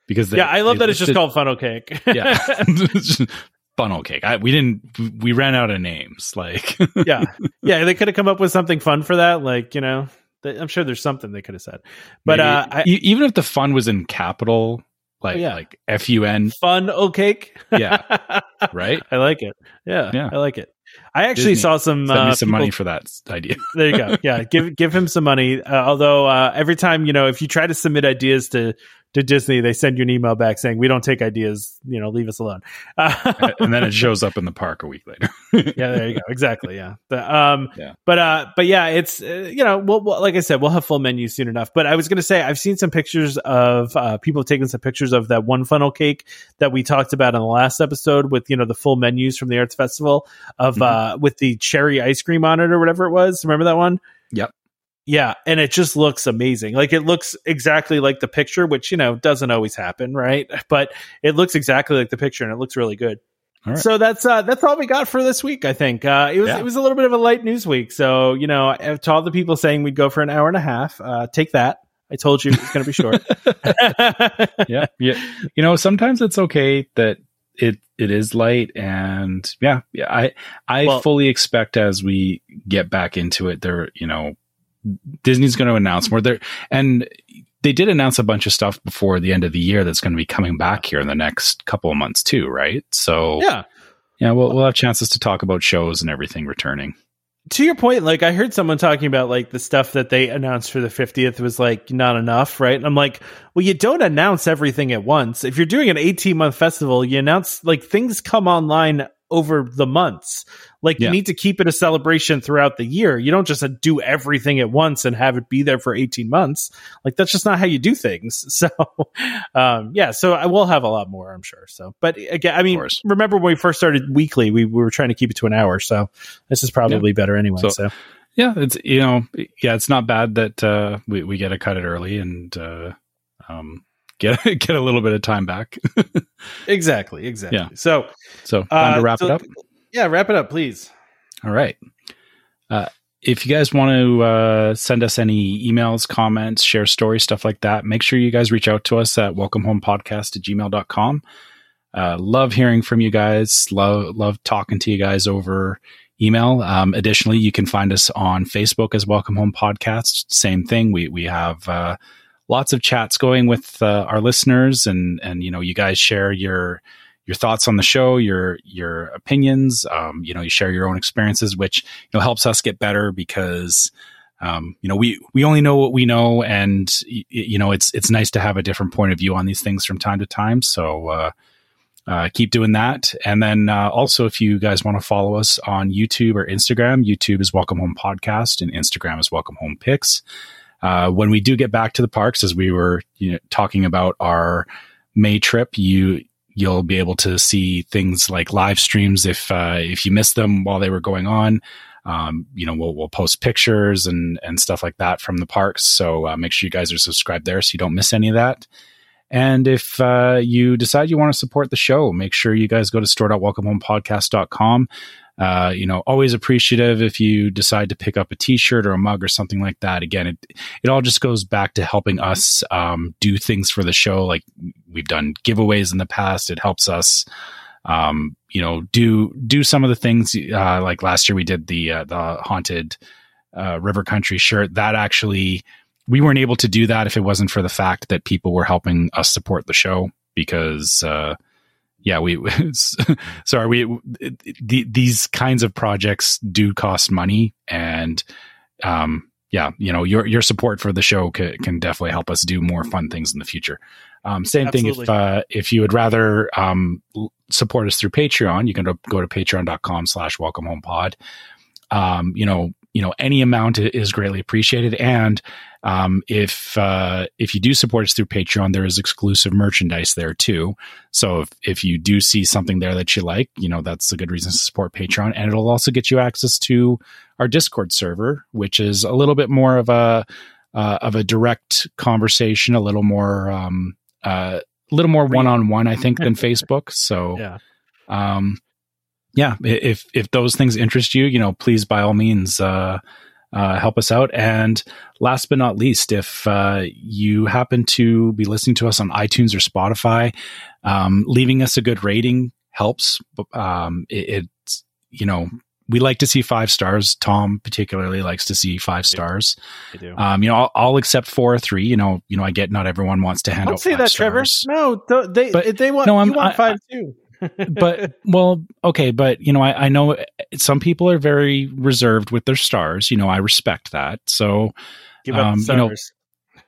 S3: because
S1: they, yeah i love that it's just called funnel cake
S3: yeah funnel cake I, we didn't we ran out of names like
S1: yeah yeah they could have come up with something fun for that like you know i'm sure there's something they could have said but Maybe, uh I,
S3: even if the fun was in capital like yeah. like F U N
S1: fun o cake.
S3: yeah, right.
S1: I like it. Yeah, yeah, I like it. I actually Disney. saw some
S3: Send uh, me some people, money for that idea.
S1: there you go. Yeah, give give him some money. Uh, although uh, every time you know, if you try to submit ideas to to Disney, they send you an email back saying, "We don't take ideas. You know, leave us alone."
S3: and then it shows up in the park a week later.
S1: yeah, there you go. Exactly. Yeah. The, um, yeah. But uh, but yeah, it's uh, you know, we'll, we'll, like I said, we'll have full menus soon enough. But I was going to say, I've seen some pictures of uh, people taking some pictures of that one funnel cake that we talked about in the last episode with you know the full menus from the arts festival of mm-hmm. uh with the cherry ice cream on it or whatever it was. Remember that one?
S3: Yep.
S1: Yeah, and it just looks amazing. Like it looks exactly like the picture, which you know doesn't always happen, right? But it looks exactly like the picture, and it looks really good. So that's uh, that's all we got for this week. I think uh, it was yeah. it was a little bit of a light news week. So you know, to all the people saying we'd go for an hour and a half, uh, take that. I told you it's going to be short.
S3: yeah, yeah. You know, sometimes it's okay that it it is light, and yeah, yeah. I I well, fully expect as we get back into it, there, you know, Disney's going to announce more there, and they did announce a bunch of stuff before the end of the year that's going to be coming back here in the next couple of months too, right? So
S1: yeah,
S3: yeah, we'll we'll have chances to talk about shows and everything returning.
S1: To your point, like I heard someone talking about like the stuff that they announced for the 50th was like not enough, right? And I'm like, well, you don't announce everything at once. If you're doing an 18 month festival, you announce like things come online over the months. Like yeah. you need to keep it a celebration throughout the year. You don't just uh, do everything at once and have it be there for 18 months. Like that's just not how you do things. So, um, yeah, so I will have a lot more, I'm sure. So, but again, I mean, remember when we first started weekly, we, we, were trying to keep it to an hour. So this is probably yeah. better anyway. So, so,
S3: yeah, it's, you know, yeah, it's not bad that, uh, we, we get to cut it early and, uh, um, get get a little bit of time back.
S1: exactly, exactly. Yeah. So,
S3: so time uh, to wrap so, it up.
S1: Yeah, wrap it up, please.
S3: All right. Uh, if you guys want to uh, send us any emails, comments, share stories, stuff like that, make sure you guys reach out to us at welcomehomepodcast at gmail.com. Uh, love hearing from you guys. Love, love talking to you guys over email. Um, additionally, you can find us on Facebook as Welcome Home Podcast. Same thing. We, we have, uh, lots of chats going with uh, our listeners and, and, you know, you guys share your, your thoughts on the show, your your opinions. Um, you know, you share your own experiences, which you know helps us get better because um, you know we we only know what we know, and you know it's it's nice to have a different point of view on these things from time to time. So. Uh, uh, keep doing that. And then uh, also, if you guys want to follow us on YouTube or Instagram, YouTube is Welcome Home Podcast and Instagram is Welcome Home Pics. Uh, when we do get back to the parks, as we were you know, talking about our May trip, you you'll be able to see things like live streams if uh, if you missed them while they were going on. Um, you know, we'll, we'll post pictures and and stuff like that from the parks. So uh, make sure you guys are subscribed there so you don't miss any of that. And if uh, you decide you want to support the show, make sure you guys go to store.welcomehomepodcast.com. Uh, you know, always appreciative if you decide to pick up a T-shirt or a mug or something like that. Again, it it all just goes back to helping us um, do things for the show. Like we've done giveaways in the past. It helps us, um, you know, do do some of the things. Uh, like last year, we did the uh, the haunted uh, river country shirt. That actually we weren't able to do that if it wasn't for the fact that people were helping us support the show because uh, yeah, we sorry, we the, these kinds of projects do cost money, and um, yeah, you know, your your support for the show can, can definitely help us do more fun things in the future. Um, same Absolutely. thing if uh, if you would rather um, support us through Patreon, you can go to patreon.com slash welcome home pod. Um, you know, you know, any amount is greatly appreciated. And um, if uh, if you do support us through Patreon, there is exclusive merchandise there too. So if, if you do see something there that you like, you know that's a good reason to support Patreon, and it'll also get you access to our Discord server, which is a little bit more of a uh, of a direct conversation, a little more um, uh, a little more one on one, I think, than Facebook. So yeah. Um, yeah, if if those things interest you, you know, please by all means uh, uh, help us out. And last but not least, if uh, you happen to be listening to us on iTunes or Spotify, um, leaving us a good rating helps. Um, it, it's you know we like to see five stars. Tom particularly likes to see five stars. I do. Um, you know, I'll, I'll, accept four or three. You know, you know, I get not everyone wants to hand Don't out.
S1: Say that,
S3: stars.
S1: Trevor. No, they but, they want no, I'm, you want I, five too
S3: but well, okay, but you know, I, I know some people are very reserved with their stars. You know, I respect that. So,
S1: Give um, you know,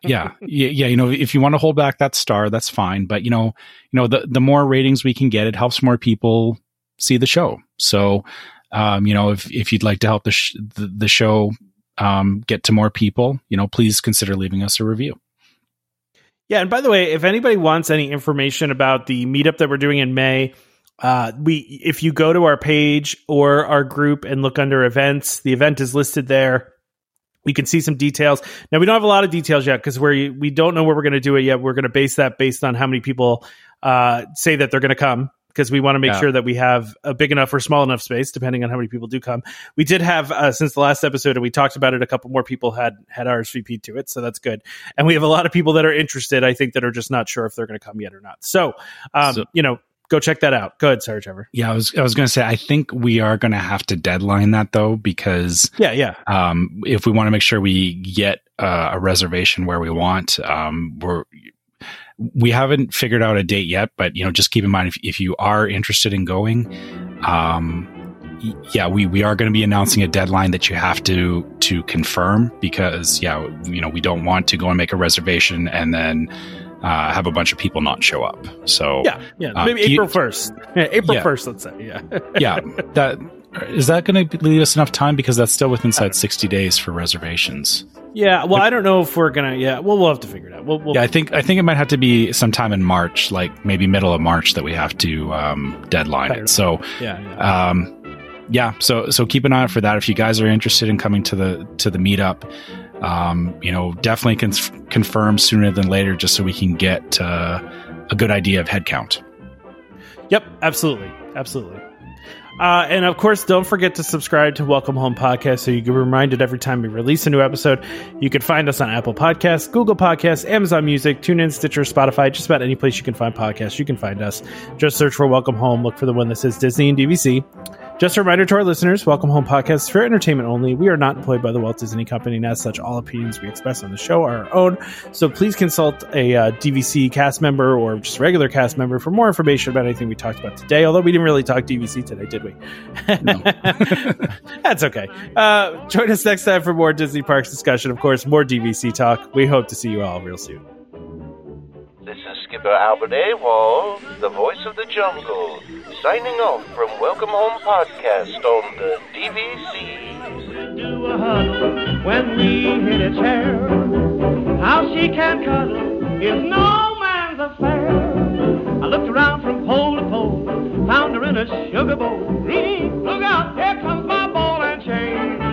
S3: yeah, yeah, yeah. You know, if you want to hold back that star, that's fine. But you know, you know, the the more ratings we can get, it helps more people see the show. So, um, you know, if if you'd like to help the sh- the, the show um, get to more people, you know, please consider leaving us a review.
S1: Yeah, and by the way, if anybody wants any information about the meetup that we're doing in May, uh, we if you go to our page or our group and look under events, the event is listed there. We can see some details. Now we don't have a lot of details yet because we we don't know where we're going to do it yet. We're going to base that based on how many people uh, say that they're going to come because we want to make yeah. sure that we have a big enough or small enough space, depending on how many people do come. We did have uh, since the last episode, and we talked about it. A couple more people had had RSVP to it, so that's good. And we have a lot of people that are interested. I think that are just not sure if they're going to come yet or not. So, um, so, you know, go check that out. Go ahead, sorry, Trevor.
S3: Yeah, I was I was going to say I think we are going to have to deadline that though because
S1: yeah, yeah.
S3: Um, if we want to make sure we get uh, a reservation where we want, um, we're we haven't figured out a date yet, but you know, just keep in mind if, if you are interested in going, um, yeah, we, we are going to be announcing a deadline that you have to to confirm because yeah, you know, we don't want to go and make a reservation and then uh, have a bunch of people not show up. So
S1: yeah, yeah, uh, maybe April first, yeah, April first, yeah. let's say, yeah,
S3: yeah. That is that going to leave us enough time because that's still within inside sixty days for reservations.
S1: Yeah, well, I don't know if we're gonna. Yeah, well, we'll have to figure it out. We'll, we'll
S3: yeah, I think I think it might have to be sometime in March, like maybe middle of March, that we have to um, deadline it. So yeah, yeah. Um, yeah. So so keep an eye out for that. If you guys are interested in coming to the to the meetup, um, you know, definitely con- confirm sooner than later, just so we can get uh, a good idea of headcount.
S1: Yep, absolutely, absolutely. Uh, and of course, don't forget to subscribe to Welcome Home Podcast so you get reminded every time we release a new episode. You can find us on Apple Podcasts, Google Podcasts, Amazon Music, TuneIn, Stitcher, Spotify, just about any place you can find podcasts. You can find us. Just search for Welcome Home. Look for the one that says Disney and DVC. Just a reminder to our listeners, Welcome Home Podcast for entertainment only. We are not employed by the Walt Disney Company, and as such, all opinions we express on the show are our own. So please consult a uh, DVC cast member or just regular cast member for more information about anything we talked about today. Although we didn't really talk DVC today, did we? No. That's okay. Uh, join us next time for more Disney Parks discussion. Of course, more DVC talk. We hope to see you all real soon.
S4: This is Skipper Albert Awol, the voice of the jungle, signing off from Welcome Home Podcast on the DVC. Do a huddle when we hit a chair. How she can cuddle is no man's affair. I looked around from pole to pole, found her in a sugar bowl. Look out, here comes my ball and chain.